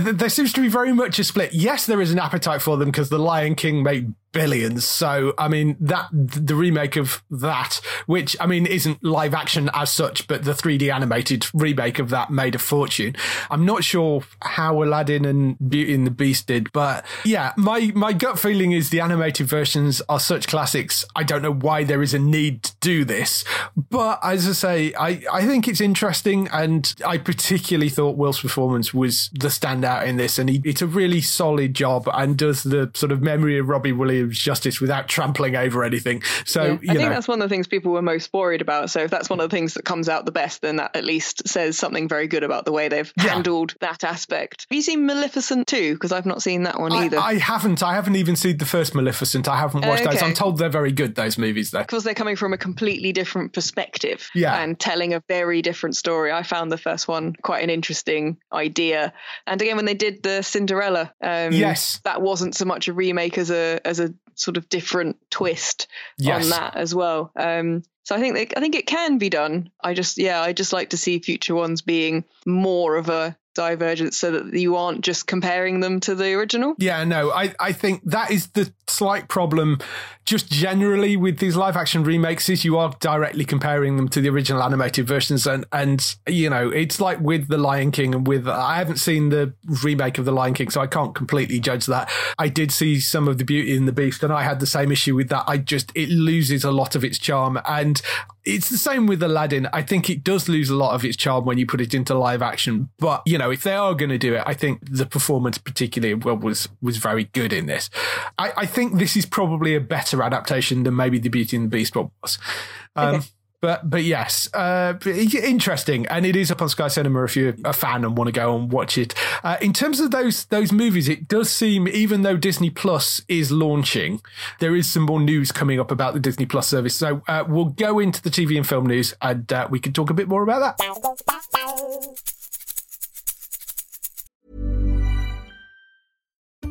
There seems to be very much a split. Yes, there is an appetite for them because the Lion King made billions. So, I mean, that the remake of that, which I mean isn't live action as such, but the 3D animated remake of that made a fortune. I'm not sure how Aladdin and Beauty and the Beast did, but yeah, my my gut feeling is the animated versions are such classics. I don't know why there is a need to do this, but as I say, I I think it's interesting, and I particularly thought Will's performance was the standout in this, and he, it's a really solid job and does the sort of memory of Robin Williams justice without trampling over anything. So yeah, I think know. that's one of the things people were most worried about. So if that's one of the things that comes out the best, then that at least says something very good about the way they've yeah. handled that aspect. Have you seen Maleficent too? Because I've not seen that one either. I, I, haven't. I haven't even seen the first Maleficent. I haven't watched okay. those. I'm told they're very good. Those movies, though, because they're coming from a completely different perspective. Yeah. and telling a very different story. I found the first one quite an interesting idea. And again, when they did the Cinderella, um, yes, that wasn't so much a remake as a as a sort of different twist yes. on that as well. Um, so I think they, I think it can be done. I just yeah, I just like to see future ones being more of a divergence so that you aren't just comparing them to the original. Yeah, no, I, I think that is the slight problem just generally with these live action remakes is you are directly comparing them to the original animated versions and and you know it's like with the lion king and with i haven't seen the remake of the lion king so i can't completely judge that i did see some of the beauty in the beast and i had the same issue with that i just it loses a lot of its charm and it's the same with Aladdin. I think it does lose a lot of its charm when you put it into live action. But you know, if they are going to do it, I think the performance, particularly was was very good in this. I, I think this is probably a better adaptation than maybe the Beauty and the Beast one was. Um, okay. But but yes, uh, interesting, and it is up on Sky Cinema if you're a fan and want to go and watch it. Uh, in terms of those those movies, it does seem even though Disney Plus is launching, there is some more news coming up about the Disney Plus service. So uh, we'll go into the TV and film news, and uh, we can talk a bit more about that.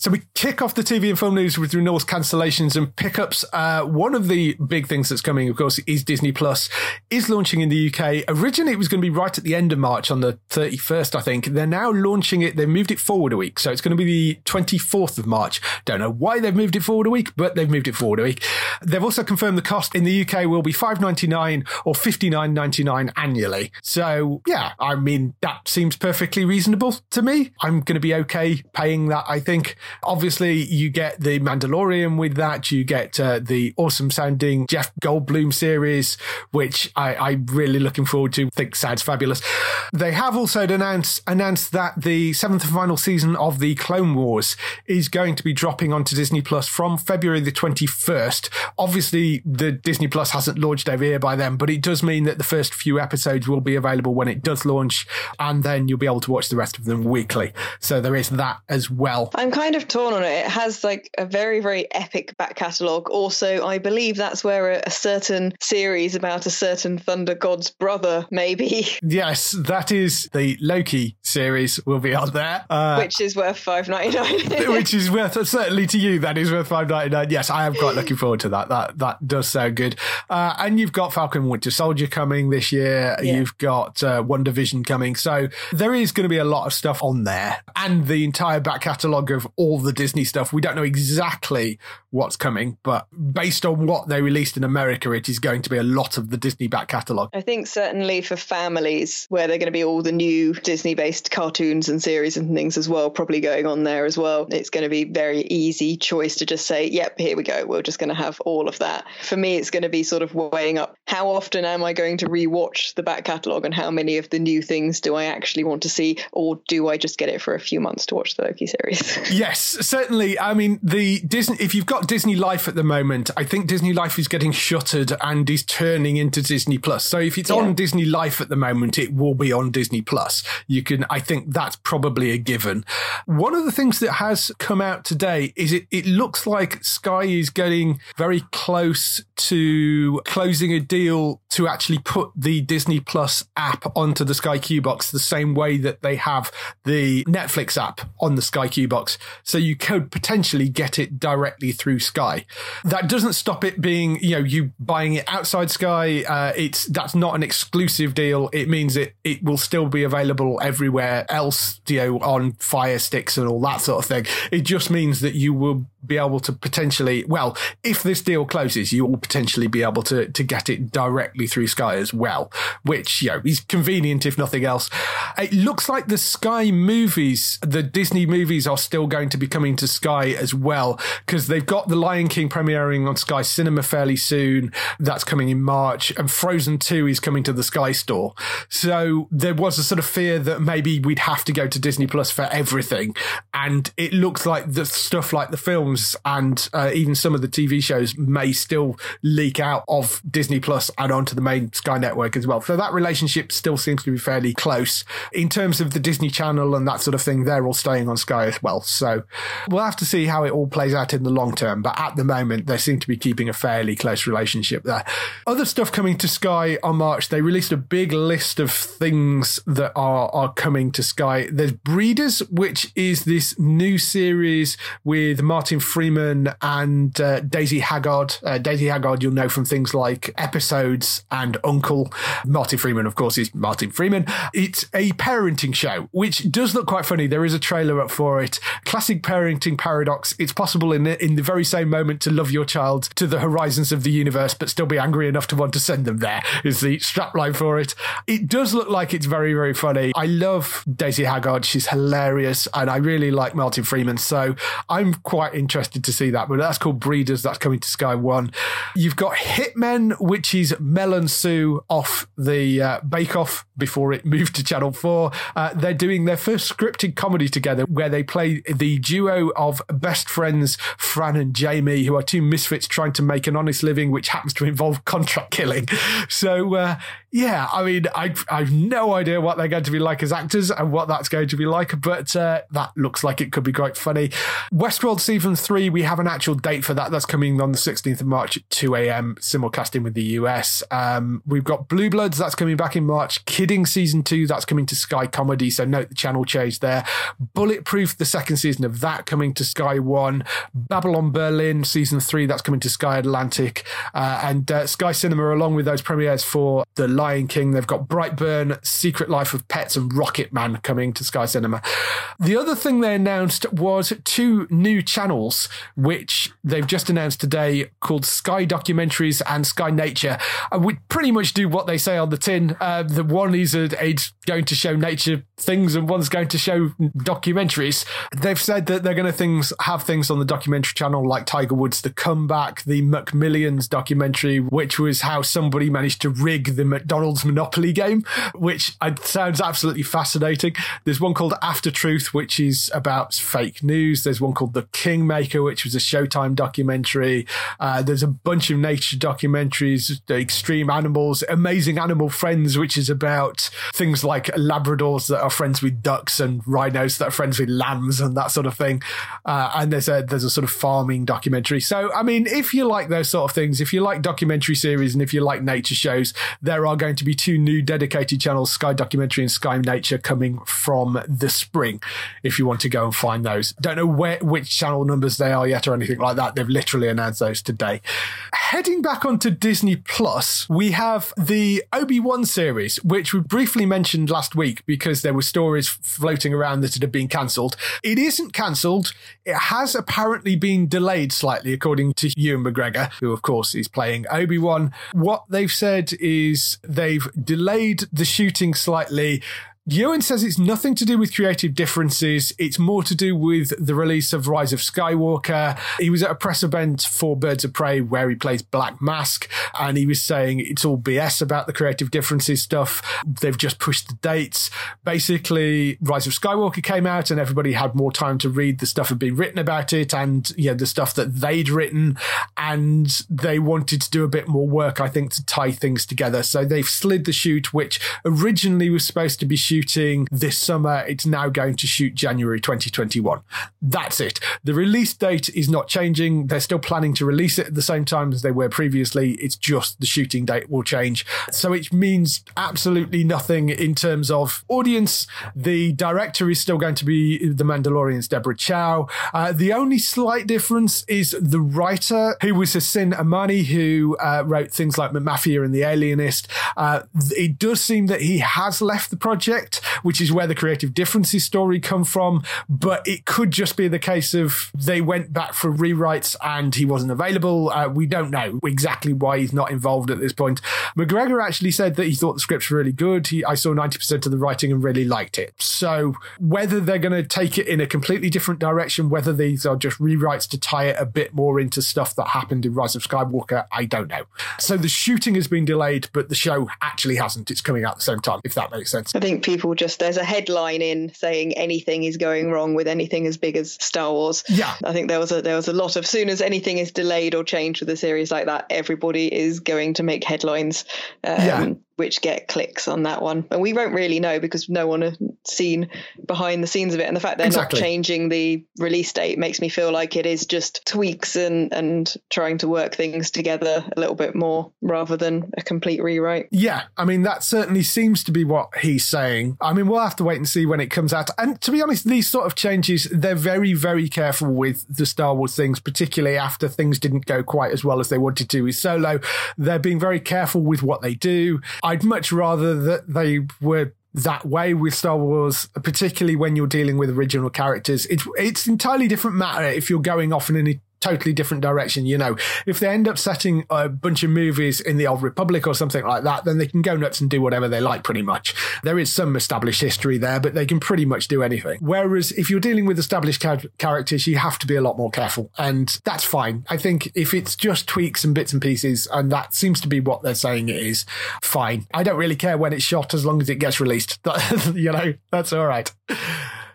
So we kick off the TV and film news with renewals, cancellations, and pickups. Uh, one of the big things that's coming, of course, is Disney Plus is launching in the UK. Originally, it was going to be right at the end of March on the 31st, I think. They're now launching it. They've moved it forward a week. So it's going to be the 24th of March. Don't know why they've moved it forward a week, but they've moved it forward a week. They've also confirmed the cost in the UK will be 5.99 or 59.99 annually. So yeah, I mean, that seems perfectly reasonable to me. I'm going to be okay paying that, I think. Obviously, you get the Mandalorian with that. You get uh, the awesome sounding Jeff Goldblum series, which I, I'm really looking forward to. think sounds fabulous. They have also announced announced that the seventh and final season of the Clone Wars is going to be dropping onto Disney Plus from February the 21st. Obviously, the Disney Plus hasn't launched over here by then, but it does mean that the first few episodes will be available when it does launch, and then you'll be able to watch the rest of them weekly. So there is that as well. I'm kind of torn on it. It has like a very, very epic back catalogue. Also, I believe that's where a, a certain series about a certain Thunder God's brother, maybe. Yes, that is the Loki series will be on there. Uh, which is worth five ninety nine. which is worth certainly to you that is worth five ninety nine. Yes, I am quite looking forward to that. That that does sound good. Uh, and you've got Falcon Winter Soldier coming this year. Yeah. You've got uh, WandaVision coming. So there is going to be a lot of stuff on there, and the entire back catalogue of all the Disney stuff. We don't know exactly what's coming, but based on what they released in America, it is going to be a lot of the Disney back catalogue. I think certainly for families where they're going to be all the new Disney based cartoons and series and things as well, probably going on there as well. It's going to be very easy choice to just say, yep, here we go. We're just going to have all of that. For me, it's going to be sort of weighing up how often am I going to rewatch the back catalogue and how many of the new things do I actually want to see, or do I just get it for a few months to watch the Loki series? yes, certainly. I mean, the Disney, if you've got Disney Life at the moment, I think Disney Life is getting shuttered and is turning into Disney Plus. So if it's yeah. on Disney Life at the moment, it will be on Disney Plus. You can, I think that's probably a given. One of the things that has come out today is it, it looks like Sky is getting very close to closing a deal to actually put the Disney Plus app onto the Sky Q box the same way that they have the Netflix app on the Sky Q box. So you could potentially get it directly through Sky. That doesn't stop it being, you know, you buying it outside Sky. Uh, it's, that's not an exclusive deal. It means it, it will still be available everywhere else, you know, on Fire Sticks and all that sort of thing. It just means that you will be able to potentially, well, if this deal closes, you will potentially be able to, to get it directly through Sky as well, which, you know, is convenient if nothing else. It looks like the Sky movies, the Disney movies are still going to be coming to Sky as well, because they've got The Lion King premiering on Sky Cinema fairly soon. That's coming in March and Frozen 2 is coming to the Sky store. So there was a sort of fear that maybe we'd have to go to Disney Plus for everything. And it looks like the stuff like the films and uh, even some of the TV shows may still leak out of Disney Plus and onto the main Sky network as well. So that relationship still seems to be fairly close. In terms of the Disney Channel and that sort of thing, they're all staying on Sky as well. So we'll have to see how it all plays out in the long term. But at the moment, they seem to be keeping a fairly close relationship there. Other stuff coming to Sky on March, they released a big list of things that are, are coming to Sky. There's Breeders, which is this new series with Martin Freeman and uh, Daisy Haggard. Uh, Daisy Haggard, you'll know from things like Episodes and Uncle. Martin Freeman, of course, is Martin Freeman. It's a parenting show, which does look quite funny. There is a trailer up for it. Classic parenting paradox. It's possible in the, in the very same moment to love your child to the horizons of the universe, but still be angry enough to want to send them there, is the strapline for it. It does look like it's very, very funny. I love Daisy Haggard. She's hilarious, and I really like Martin Freeman. So I'm quite interested to see that. But that's called Breeders. That's coming to Sky One. You've got Hitmen, which is Mel and Sue off the uh, Bake Off before it moved to Channel 4. Uh, they're doing their first scripted comedy together where they play the duo of best friends, Fran and Jamie, who are two misfits trying to make an honest living, which happens to involve contract killing. So, uh, yeah, I mean, I, I've no idea what they're going to be like as actors and what that's going to be like, but uh, that looks like it could be quite funny. Westworld season three, we have an actual date for that. That's coming on the 16th of March at 2 a.m. simulcasting with the US. Um, we've got Blue Bloods, that's coming back in March. Kidding season two, that's coming to Sky Comedy. So note the channel change there. Bulletproof, the second season season of that coming to Sky One, Babylon Berlin season three that's coming to Sky Atlantic, uh, and uh, Sky Cinema along with those premieres for The Lion King. They've got Brightburn, Secret Life of Pets, and Rocketman coming to Sky Cinema. The other thing they announced was two new channels, which they've just announced today, called Sky Documentaries and Sky Nature. And we pretty much do what they say on the tin. Uh, the one is a, it's going to show nature things, and one's going to show documentaries. They've said that they're going to things have things on the documentary channel like Tiger Woods' The Comeback, the McMillions documentary, which was how somebody managed to rig the McDonald's Monopoly game, which sounds absolutely fascinating. There's one called After Truth, which is about fake news. There's one called The Kingmaker, which was a Showtime documentary. Uh, there's a bunch of nature documentaries, Extreme Animals, Amazing Animal Friends, which is about things like Labradors that are friends with ducks and rhinos that are friends with lambs and that sort of thing. Uh, and there's a there's a sort of farming documentary. So I mean, if you like those sort of things, if you like documentary series and if you like nature shows, there are going to be two new dedicated channels, Sky Documentary and Sky Nature, coming from the spring. If you want to go and find those, don't know where which channel numbers they are yet or anything like that. They've literally announced those today. Heading back onto Disney Plus, we have the Obi Wan series, which we briefly mentioned last week because there were stories floating around that it had been cancelled. It isn't cancelled. It has apparently been delayed slightly, according to Ewan McGregor, who of course is playing Obi Wan. What they've said is they've delayed the shooting slightly Ewan says it's nothing to do with creative differences. It's more to do with the release of Rise of Skywalker. He was at a press event for Birds of Prey where he plays Black Mask, and he was saying it's all BS about the creative differences stuff. They've just pushed the dates. Basically, Rise of Skywalker came out, and everybody had more time to read the stuff had been written about it, and yeah, the stuff that they'd written, and they wanted to do a bit more work, I think, to tie things together. So they've slid the shoot, which originally was supposed to be shooting shooting this summer. It's now going to shoot January 2021. That's it. The release date is not changing. They're still planning to release it at the same time as they were previously. It's just the shooting date will change. So it means absolutely nothing in terms of audience. The director is still going to be The Mandalorian's Deborah Chow. Uh, the only slight difference is the writer, who was Hossein Amini, who uh, wrote things like Mafia and The Alienist. Uh, it does seem that he has left the project which is where the creative differences story come from. But it could just be the case of they went back for rewrites and he wasn't available. Uh, we don't know exactly why he's not involved at this point. McGregor actually said that he thought the script's really good. He, I saw 90% of the writing and really liked it. So whether they're going to take it in a completely different direction, whether these are just rewrites to tie it a bit more into stuff that happened in Rise of Skywalker, I don't know. So the shooting has been delayed, but the show actually hasn't. It's coming out at the same time, if that makes sense. I think people just there's a headline in saying anything is going wrong with anything as big as Star Wars. Yeah, I think there was a there was a lot of soon as anything is delayed or changed with a series like that, everybody is going to make headlines. Um, yeah which get clicks on that one. And we won't really know because no one has seen behind the scenes of it. And the fact they're exactly. not changing the release date makes me feel like it is just tweaks and, and trying to work things together a little bit more rather than a complete rewrite. Yeah. I mean, that certainly seems to be what he's saying. I mean, we'll have to wait and see when it comes out. And to be honest, these sort of changes, they're very, very careful with the Star Wars things, particularly after things didn't go quite as well as they wanted to with Solo. They're being very careful with what they do. I'd much rather that they were that way with Star Wars, particularly when you're dealing with original characters. It's it's entirely different matter if you're going off in an totally different direction. You know, if they end up setting a bunch of movies in the Old Republic or something like that, then they can go nuts and do whatever they like pretty much. There is some established history there, but they can pretty much do anything. Whereas if you're dealing with established characters, you have to be a lot more careful. And that's fine. I think if it's just tweaks and bits and pieces, and that seems to be what they're saying it is, fine. I don't really care when it's shot as long as it gets released. you know, that's all right.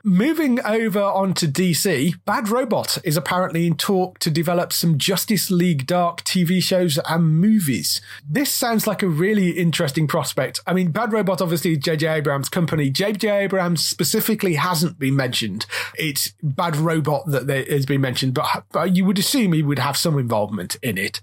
Moving over onto DC, Bad Robot is apparently in talk to develop some Justice League Dark TV shows and movies. This sounds like a really interesting prospect. I mean, Bad Robot obviously J.J. Abrams' company. J.J. Abrams specifically hasn't been mentioned. It's Bad Robot that has been mentioned, but, but you would assume he would have some involvement in it.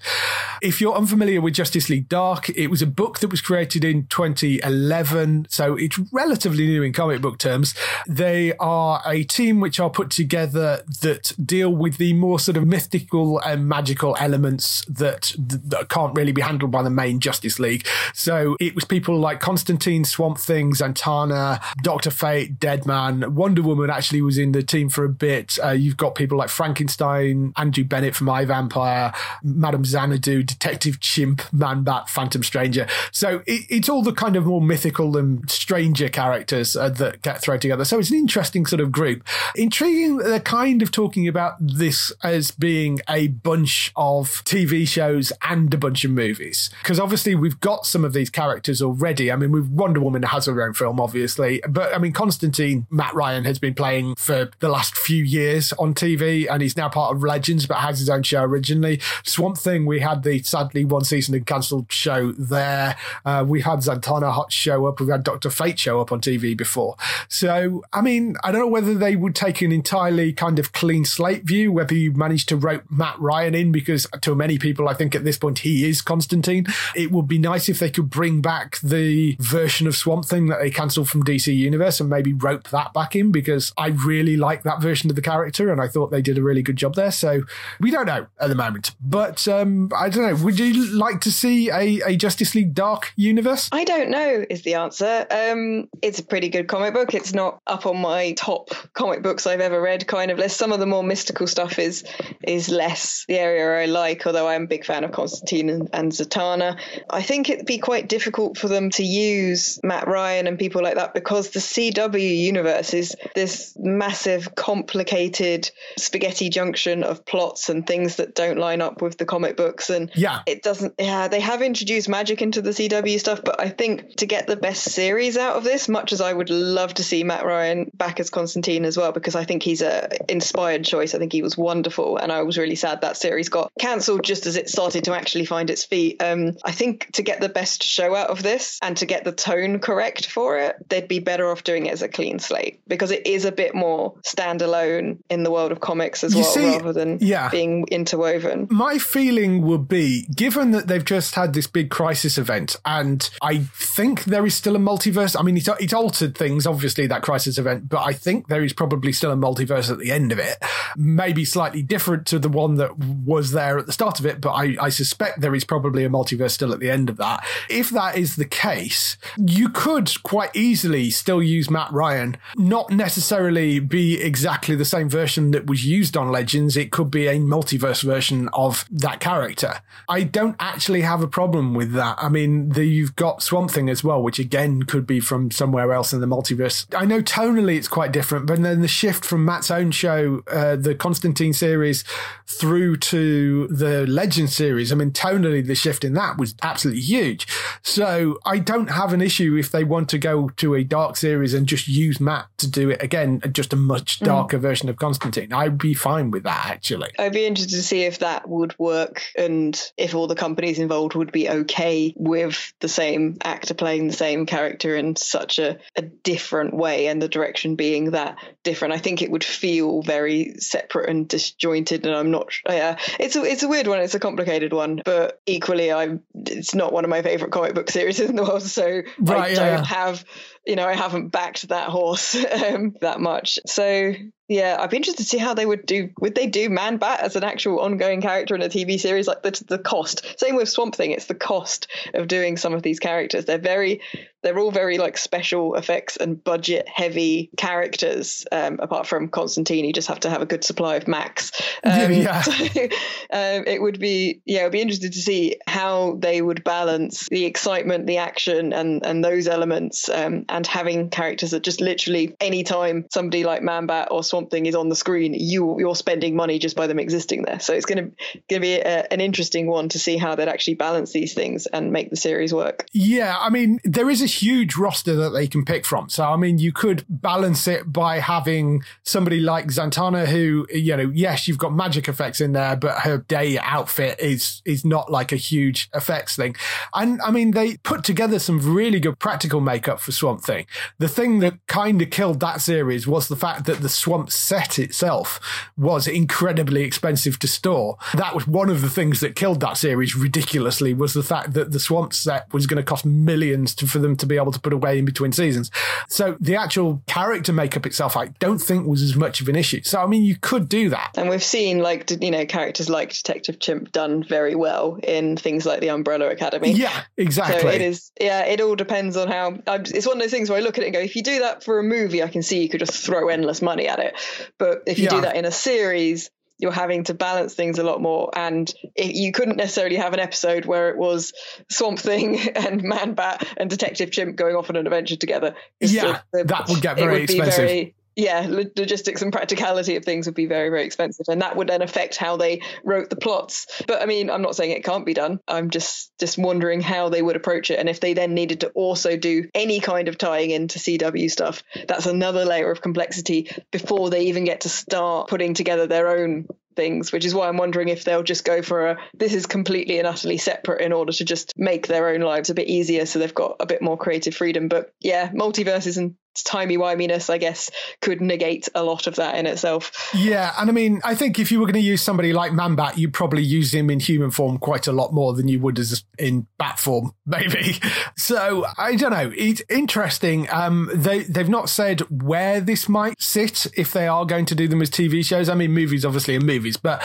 If you're unfamiliar with Justice League Dark, it was a book that was created in 2011, so it's relatively new in comic book terms. They are a team which are put together that deal with the more sort of mythical and magical elements that, that can't really be handled by the main Justice League. So it was people like Constantine, Swamp Thing, Zatanna, Doctor Fate, Deadman, Wonder Woman actually was in the team for a bit. Uh, you've got people like Frankenstein, Andrew Bennett from I Vampire, Madame Xanadu, Detective Chimp, Man Bat, Phantom Stranger. So it, it's all the kind of more mythical and stranger characters uh, that get thrown together. So it's an interesting sort of group. Intriguing, they're kind of talking about this as being a bunch of TV shows and a bunch of movies. Because obviously we've got some of these characters already. I mean, we've Wonder Woman has her own film, obviously. But I mean, Constantine, Matt Ryan has been playing for the last few years on TV and he's now part of Legends, but has his own show originally. Swamp Thing, we had the sadly one season and cancelled show there. Uh, we had Zatanna Hot show up. We've had Doctor Fate show up on TV before. So, I mean, I don't know whether they would take an entirely kind of clean slate view, whether you managed to rope Matt Ryan in, because to many people, I think at this point he is Constantine. It would be nice if they could bring back the version of Swamp Thing that they cancelled from DC Universe and maybe rope that back in, because I really like that version of the character and I thought they did a really good job there. So we don't know at the moment, but um, I don't know. Would you like to see a, a Justice League Dark universe? I don't know is the answer. Um, it's a pretty good comic book. It's not up on my top comic books I've ever read kind of list. Some of the more mystical stuff is is less the area I like, although I'm a big fan of Constantine and, and Zatanna. I think it'd be quite difficult for them to use Matt Ryan and people like that because the CW universe is this massive, complicated spaghetti junction of plots and things that don't line up with the comic books. And Yeah. it doesn't, yeah, they have introduced magic into the CW stuff, but I think to get the best series out of this, much as I would love to see Matt Ryan back as Constantine as well, because I think he's a inspired choice. I think he was wonderful, and I was really sad that series got cancelled just as it started to actually find its feet. Um, I think to get the best show out of this and to get the tone correct for it, they'd be better off doing it as a clean slate because it is a bit more standalone in the world of comics as You well, see, rather than yeah. being interwoven. My feeling would be, given that they've just had this big crisis event, and I think there is still a multiverse. I mean, it, it altered things, obviously, that crisis event, but I think there is probably still a multiverse at the end of it. Maybe slightly different to the one that was there at the start of it, but I, I suspect there is probably a multiverse still at the end of that. If that is the case, you could quite easily still use Matt Ryan, not necessarily be exactly the same version that was used on Legends. It could be a multiverse version of that character. I don't actually have a problem with that. I mean, the, you've got Swamp Thing as well, which again could be from somewhere else in the multiverse. I know tonally it's quite different, but then the shift from Matt's own show, uh, the Constantine series, through to the Legend series, I mean, tonally the shift in that was absolutely huge. So I don't have an issue if they want to go to a dark series and just use Matt to do it again, just a much darker version of Constantine. I'd be fine with that actually. I'd be interested to see if that would work and if all the companies involved would be okay with the same actor playing the same character in such a, a different way and the direction being that different. I think it would feel very separate and disjointed and I'm not uh, yeah, it's a it's a weird one, it's a complicated one, but equally I'm. it's not one of my favorite comic book series in the world so I Right, don't yeah, yeah. have you know, I haven't backed that horse um, that much. So yeah, I'd be interested to see how they would do. Would they do Man Bat as an actual ongoing character in a TV series? Like the the cost. Same with Swamp Thing. It's the cost of doing some of these characters. They're very, they're all very like special effects and budget heavy characters. Um, apart from Constantine, you just have to have a good supply of Max. Um, Yeah. so, um, it would be yeah, it'd be interesting to see how they would balance the excitement, the action, and and those elements, um, and having characters that just literally anytime somebody like Manbat or Swamp Thing is on the screen, you you're spending money just by them existing there. So it's going to going to be a, an interesting one to see how they'd actually balance these things and make the series work. Yeah, I mean, there is a huge roster that they can pick from. So, I mean, you could balance it by having somebody like Zatanna, who, you know, yes, you've got magic effects in there, but her day outfit is is not like a huge effects thing. And I mean, they put together some really good practical makeup for Swamp Thing. The thing that kind of killed that series was the fact that the Swamp set itself was incredibly expensive to store. That was one of the things that killed that series ridiculously was the fact that the Swamp set was going to cost millions to, for them to be able to put away in between seasons. So the actual character makeup itself, I don't think was as much of an issue. So I mean, you could do that. And we've seen like you know characters like Detective Chimp done very well in things like the Umbrella Academy. Yeah, exactly. So it is. Yeah, it all depends on how. It's one of those things where I look at it and go, if you do that for a movie, I can see you could just throw endless money at it. But if you Yeah. do that in a series, you're having to balance things a lot more. And it, you couldn't necessarily have an episode where it was Swamp Thing and Man Bat and Detective Chimp going off on an adventure together. Yeah, that would get very would expensive. very- yeah, logistics and practicality of things would be very, very expensive, and that would then affect how they wrote the plots. But I mean, I'm not saying it can't be done. I'm just just wondering how they would approach it, and if they then needed to also do any kind of tying into CW stuff, that's another layer of complexity before they even get to start putting together their own things which is why i'm wondering if they'll just go for a this is completely and utterly separate in order to just make their own lives a bit easier so they've got a bit more creative freedom but yeah multiverses and timey-wiminess i guess could negate a lot of that in itself Yeah, and I mean, I think if you were going to use somebody like Manbat, you'd probably use him in human form quite a lot more than you would as in bat form, maybe. So I don't know. It's interesting. Um, they they've not said where this might sit if they are going to do them as TV shows. I mean, movies obviously are movies, but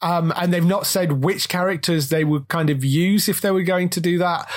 um, and they've not said which characters they would kind of use if they were going to do that.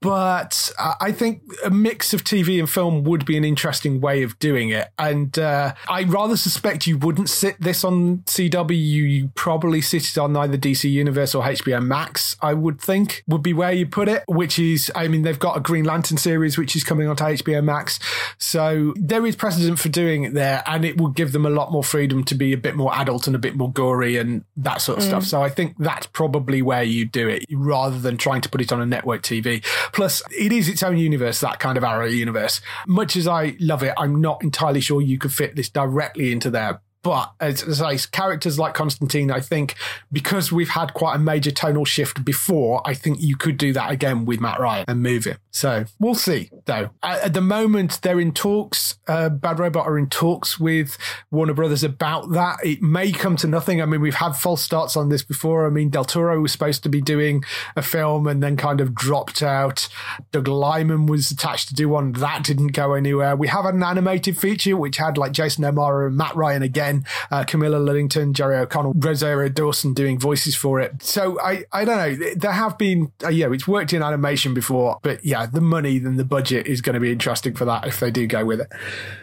But uh, I think a mix of TV and film would be an interesting way of doing it. And uh, I rather suspect you wouldn't sit this on CW. You probably sit it on either DC Universe or HBO Max, I would think, would be where you put it, which is, I mean, they've got a Green Lantern series which is coming onto HBO Max. So there is precedent for doing it there, and it will give them a lot more freedom to be a bit more adult and a bit more gory and that sort of stuff. So I think that's probably where you do it rather than trying to put it on a network TV. Plus, it is its own universe, that kind of Arrow universe. Much as I love it, I'm not entirely sure you could fit this directly into there. But as, as I characters like Constantine, I think because we've had quite a major tonal shift before, I think you could do that again with Matt Ryan and move him. So we'll see. Though at, at the moment, they're in talks. Uh, Bad Robot are in talks with Warner Brothers about that. It may come to nothing. I mean, we've had false starts on this before. I mean, Del Toro was supposed to be doing a film and then kind of dropped out. Doug Liman was attached to do one. That didn't go anywhere. We have an animated feature which had like Jason O'Mara and Matt Ryan again, uh, Camilla Luddington, Jerry O'Connell, Rosario Dawson doing voices for it. So I, I don't know. There have been, uh, yeah, it's worked in animation before, but yeah, the money and the budget is going to be interesting for that if they do go with it.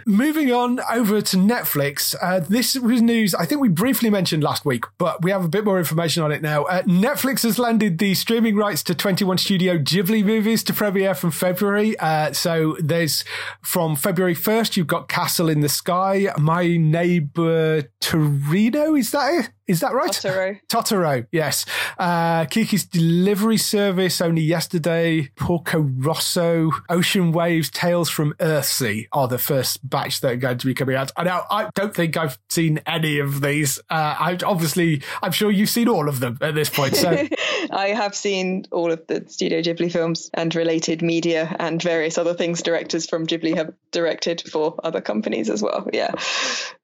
Moving on over to Netflix. Uh, this was news I think we briefly mentioned last week, but we have a bit more information on it now. Uh, Netflix has landed the streaming rights to 21 Studio Ghibli movies to premiere from February. Uh, so there's from February 1st, you've got Castle in the Sky, My Neighbor Torino. Is that it? Is that right? Totoro. Totoro, yes. Uh, Kiki's Delivery Service only yesterday. Porco Rosso, Ocean Waves, Tales from Earthsea are the first batch that are going to be coming out. I know I don't think I've seen any of these. Uh, I obviously, I'm sure you've seen all of them at this point. So I have seen all of the Studio Ghibli films and related media and various other things directors from Ghibli have directed for other companies as well. Yeah.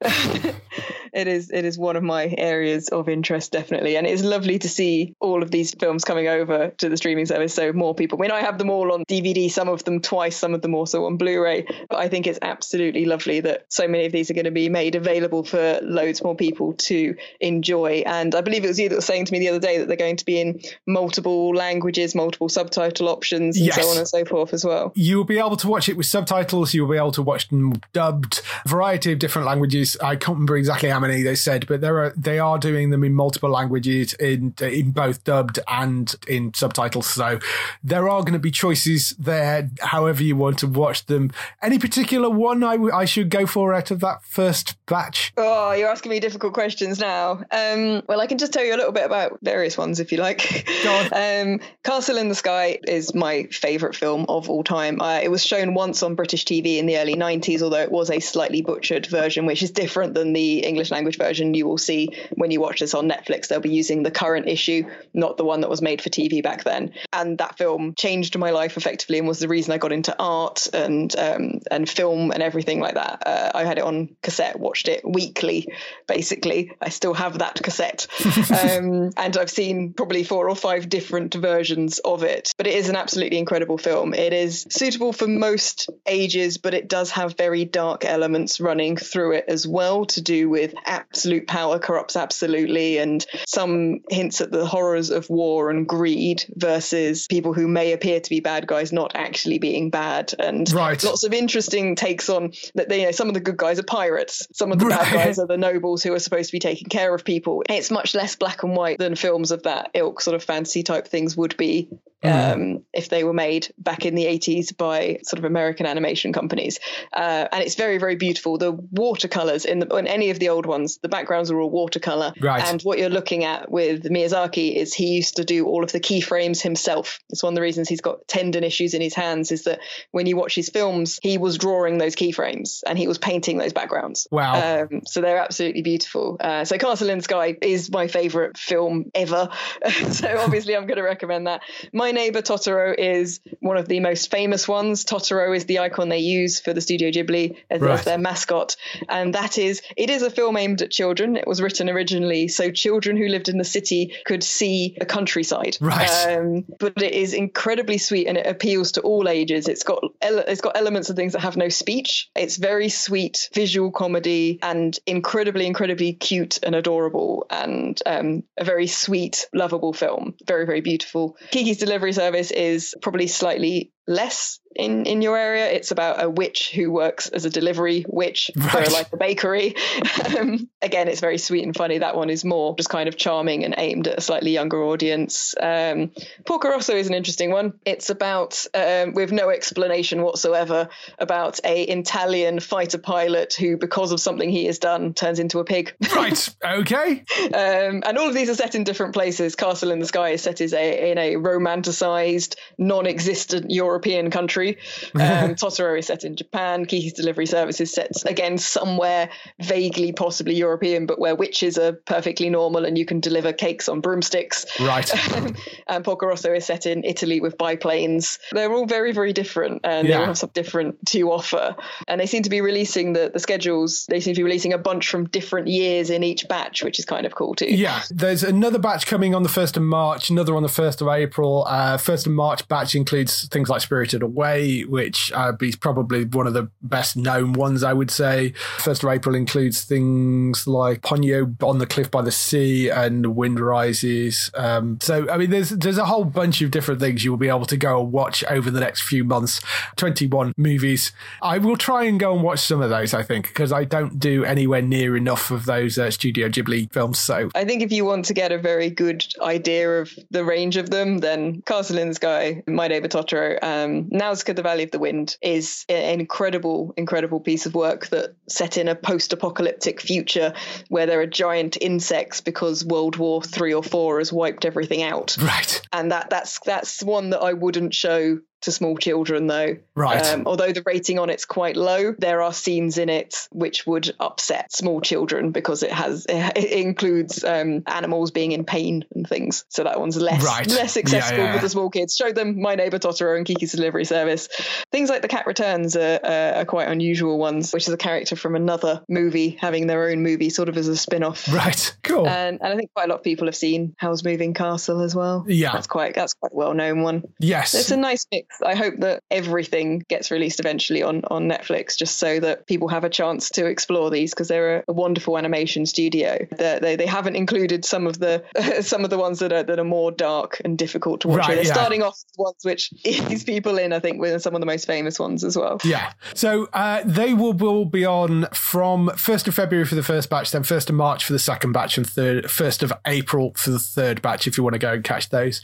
it is it is one of my areas of interest definitely and it's lovely to see all of these films coming over to the streaming service so more people I mean I have them all on DVD some of them twice some of them also on Blu-ray but I think it's absolutely lovely that so many of these are going to be made available for loads more people to enjoy and I believe it was you that was saying to me the other day that they're going to be in multiple languages multiple subtitle options and Yes. so on and so forth as well you'll be able to watch it with subtitles. You'll be able to watch them dubbed, variety of different languages. I can't remember exactly how many. They said, but there are they are doing them in multiple languages, in in both dubbed and in subtitles. So there are going to be choices there, however you want to watch them. Any particular one I, I should go for out of that first batch? Oh, you're asking me difficult questions now. Um, well, I can just tell you a little bit about various ones if you like. um, Castle in the Sky is my favourite film of all time. Uh, it was shown once on British TV in the early 90s, although it was a slightly butchered version, which is different than the English language version you will see when you watch this on Netflix. They'll be using the current issue, not the one that was made for TV back then. And that film changed my life effectively and was the reason I got into art and um, and film and everything like that. Uh, I had it on cassette, watched it weekly, basically. I still have that cassette. um, and I've seen probably four or five different versions of it. But it is an absolutely incredible film. It is suitable for most ages, but it does have very dark elements running through it as well to do with absolute power corrupts absolutely and some hints at the horrors of war and greed versus people who may appear to be bad guys not actually being bad and Right. lots of interesting takes on that they, you know some of the good guys are pirates some of the bad guys are the nobles who are supposed to be taking care of people it's much less black and white than films of that ilk sort of fantasy type things would be um, if they were made back in the 80s by sort of American animation companies. Uh, and it's very, very beautiful. The watercolors in, the, in any of the old ones, the backgrounds are all watercolor. Right. And what you're looking at with Miyazaki is he used to do all of the keyframes himself. It's one of the reasons he's got tendon issues in his hands is that when you watch his films, he was drawing those keyframes and he was painting those backgrounds. Wow. Um, so they're absolutely beautiful. Uh, so Castle in the Sky is my favorite film ever. so obviously I'm going to recommend that. My Neighbor Totoro is one of the most famous ones. Totoro is the icon they use for the Studio Ghibli as, Right. as their mascot. And that is, it is a film aimed at children. It was written originally so children who lived in the city could see the countryside. Right. Um, but it is incredibly sweet and it appeals to all ages. It's got ele- it's got elements of things that have no speech. It's very sweet visual comedy and incredibly incredibly cute and adorable and um, a very sweet lovable film. Very very beautiful. Kiki's Delivery Service is probably slightly less in in your area. It's about a witch who works as a delivery witch for like a bakery. Um, again it's very sweet and funny. That one is more just kind of charming and aimed at a slightly younger audience. Um, Porco Rosso is an interesting one. It's about um, with no explanation whatsoever about a Italian fighter pilot who because of something he has done turns into a pig. Right. Okay. um, and all of these are set in different places. Castle in the Sky is set is a, in a romanticized, non-existent European country. Um, Totoro is set in Japan. Kiki's Delivery Service is set again somewhere vaguely, possibly European, but where witches are perfectly normal and you can deliver cakes on broomsticks. Right. and Porco Rosso is set in Italy with biplanes. They're all very, very different, and they all have something different to offer. And they seem to be releasing the, the schedules. They seem to be releasing a bunch from different years in each batch, which is kind of cool too. Yeah, there's another batch coming on the 1st of March, another on the 1st of April. Uh, 1st of March batch includes things like Spirited Away, which uh, is probably one of the best known ones, I would say. 1st of April includes things like Ponyo on the Cliff by the Sea and Wind Rises. Um, so, I mean, there's, there's a whole bunch of different things you will be able to go and watch over the next few months. 21 movies. I will try and go and watch some of those, I think, because I don't do anywhere near enough of those uh, Studio Ghibli films. So, I think if you want to get a very good idea of the range of them, then Castle in the Sky, My Neighbor Totoro, um, Nausicaa, The Valley of the Wind is an incredible, incredible piece of work that set in a post-apocalyptic future where there are giant insects because World War Three or Four has wiped everything out. right. And that that's that's one that I wouldn't show to small children though. Right. Um, although the rating on it's quite low, there are scenes in it which would upset small children because it has it includes um, animals being in pain and things. So that one's less Right. less Yeah, accessible yeah. for the small kids. Show them My Neighbor Totoro and Kiki's Delivery Service. Things like The Cat Returns are, uh, are quite unusual ones, which is a character from another movie having their own movie, sort of as a spin-off. Right. Cool. And, and I think quite a lot of people have seen Howl's Moving Castle as well. Yeah. that's quite that's quite a well known one. yes. It's a nice mix I hope that everything gets released eventually on, on Netflix, just so that people have a chance to explore these because they're a, a, wonderful animation studio. They're, they they haven't included some of the some of the ones that are that are more dark and difficult to watch. Right, they're yeah. starting off with ones which these people in, I think, with some of the most famous ones as well. Yeah. So uh, they will, will be on from first of February for the first batch, then first of March for the second batch, and third first of April for the third batch. If you want to go and catch those.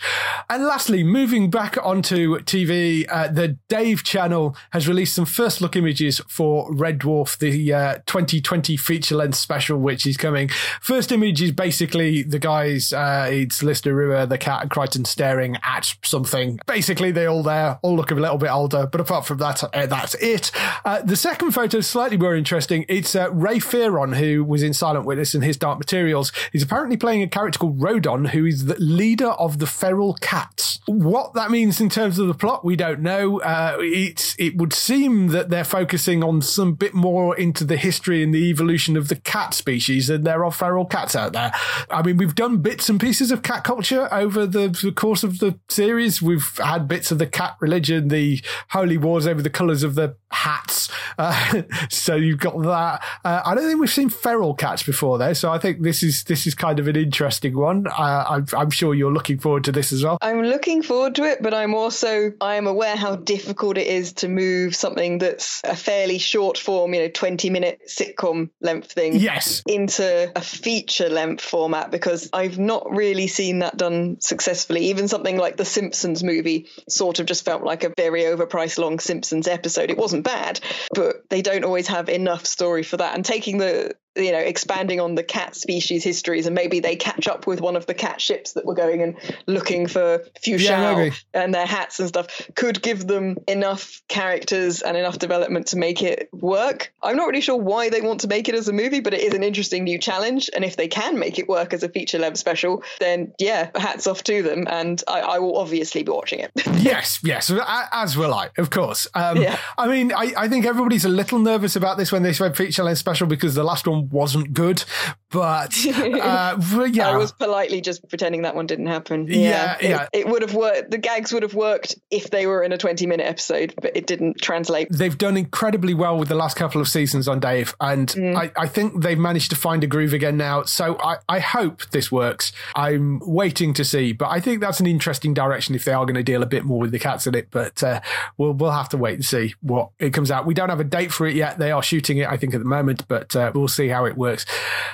And lastly, moving back onto TV, uh, the Dave channel has released some first look images for Red Dwarf, the uh, 2020 feature length special, which is coming. First image is basically the guys, uh, it's Lister Rua, the cat, and Kryten staring at something. Basically, they're all there, all look a little bit older, but apart from that, uh, that's it. Uh, the second photo is slightly more interesting. It's uh, Ray Fearon, who was in Silent Witness and his Dark Materials. He's apparently playing a character called Rodon, who is the leader of the feral cats. What that means in terms of the plot, we don't know. Uh, it's it would seem that they're focusing on some bit more into the history and the evolution of the cat species, and there are feral cats out there. I mean, we've done bits and pieces of cat culture over the, the course of the series. We've had bits of the cat religion, the holy wars over the colours of the hats. Uh, so you've got that. Uh, I don't think we've seen feral cats before though, so I think this is this is kind of an interesting one. Uh, I'm, I'm, sure you're looking forward to this as well. I'm looking forward to it, but I'm also I am aware how difficult it is to move something that's a fairly short form, you know, 20 minute sitcom length thing, yes, into a feature length format because I've not really seen that done successfully. Even something like the Simpsons movie sort of just felt like a very overpriced long Simpsons episode. It wasn't bad, but they don't always have enough story for that. And taking the you know expanding on the cat species histories and maybe they catch up with one of the cat ships that were going and looking for Fu yeah, and their hats and stuff. Could give them enough characters and enough development to make it work. I'm not really sure why they want to make it as a movie but it is an interesting new challenge. And if they can make it work as a feature length special then yeah hats off to them. And i, I will obviously be watching it. Yes yes as will i of course. Um, yeah. i mean I, I think everybody's a little nervous about this when they said feature length special because the last one wasn't good, but uh, yeah, I was politely just pretending that one didn't happen. Yeah, yeah, it, it, would have worked. The gags would have worked if they were in a twenty-minute episode, but it didn't translate. They've done incredibly well with the last couple of seasons on Dave, and mm. I, I, think they've managed to find a groove again now. So I, I hope this works. I'm waiting to see, but I think that's an interesting direction if they are going to deal a bit more with the cats in it. But uh, we'll we'll have to wait and see what it comes out. We don't have a date for it yet. They are shooting it, I think, at the moment, but uh, we'll see how it works.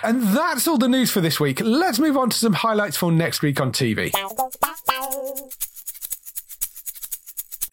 And that's all the news for this week. Let's move on to some highlights for next week on TV.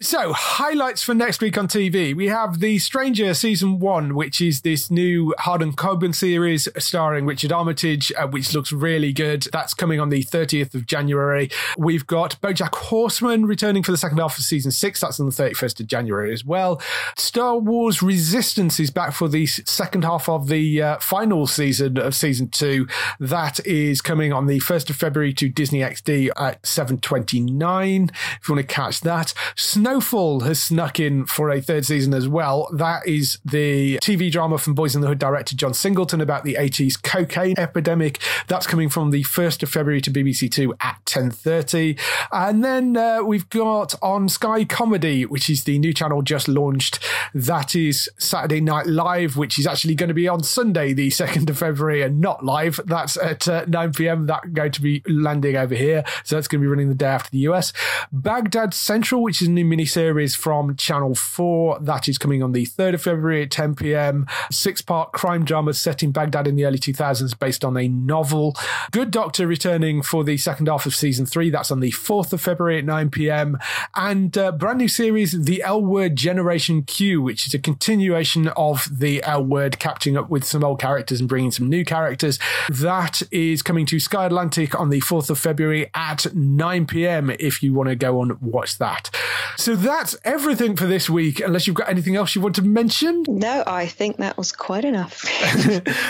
So, highlights for next week on TV. We have The Stranger Season 1, which is this new Harlan Coben series starring Richard Armitage, uh, which looks really good. That's coming on the 30th of January. We've got Bojack Horseman returning for the second half of Season 6. That's on the 31st of January as well. Star Wars Resistance is back for the second half of the uh, final season of Season 2. That is coming on the 1st of February to Disney XD at 7.29, if you want to catch that. Snow Snowfall has snuck in for a third season as well. That is the TV drama from Boys in the Hood director John Singleton about the 80s cocaine epidemic. That's coming from the 1st of February to BBC Two at 10.30. And then uh, we've got on Sky Comedy, which is the new channel just launched. That is Saturday Night Live, which is actually going to be on Sunday, the 2nd of February, and not live. That's at uh, 9 p.m. That's going to be landing over here. So that's going to be running the day after the US. Baghdad Central, which is a new miniseries from Channel 4. That is coming on the 3rd of February at 10 p.m. Six part crime drama set in Baghdad in the early 2000s based on a novel. Good Doctor returning for the second half of season three. That's on the 4th of February at 9 p.m. And uh, brand new series, The L Word Generation Q, which is a continuation of the L Word, catching up with some old characters and bringing some new characters. That is coming to Sky Atlantic on the 4th of February at 9 p.m. if you want to go and watch that. So so that's everything for this week, unless you've got anything else you want to mention. No, I think that was quite enough.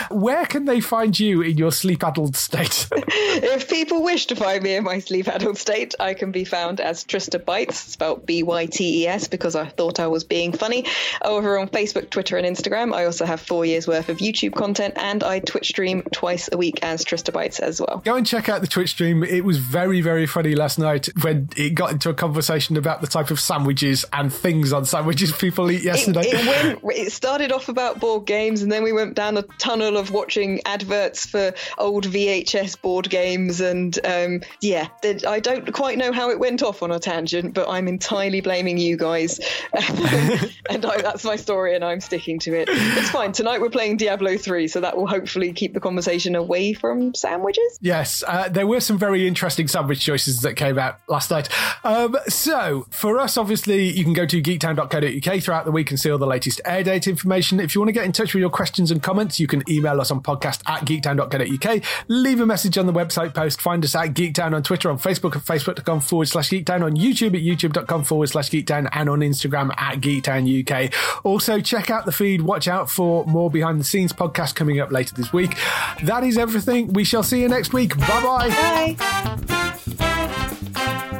Where can they find you in your sleep addled state? if people wish to find me in my sleep addled state, I can be found as Trista Bytes, spelled B Y T E S, because I thought I was being funny, over on Facebook, Twitter, and Instagram. I also have four years worth of YouTube content, and I Twitch stream twice a week as Trista Bytes as well. Go and check out the Twitch stream. It was very, very funny last night when it got into a conversation about the type of sandwiches and things on sandwiches people eat yesterday. It, it, went, it started off about board games, and then we went down a tunnel of watching adverts for old VHS board games, and um, yeah, I don't quite know how it went off on a tangent, but I'm entirely blaming you guys, and I, that's my story, and I'm sticking to it. It's fine. Tonight we're playing Diablo three, so that will hopefully keep the conversation away from sandwiches. Yes, uh, there were some very interesting sandwich choices that came out last night. Um, so for us, obviously, you can go to geektown.co.uk throughout the week and see all the latest air date information. If you want to get in touch with your questions and comments, you can email us on podcast at geektown.co.uk. Leave a message on the website post. Find us at Geektown on Twitter, on Facebook at facebook.com forward slash geektown, on YouTube at youtube.com forward slash geektown, and on Instagram at geektown UK. Also, check out the feed. Watch out for more behind the scenes podcast coming up later this week. That is everything. We shall see you next week. Bye-bye. Bye.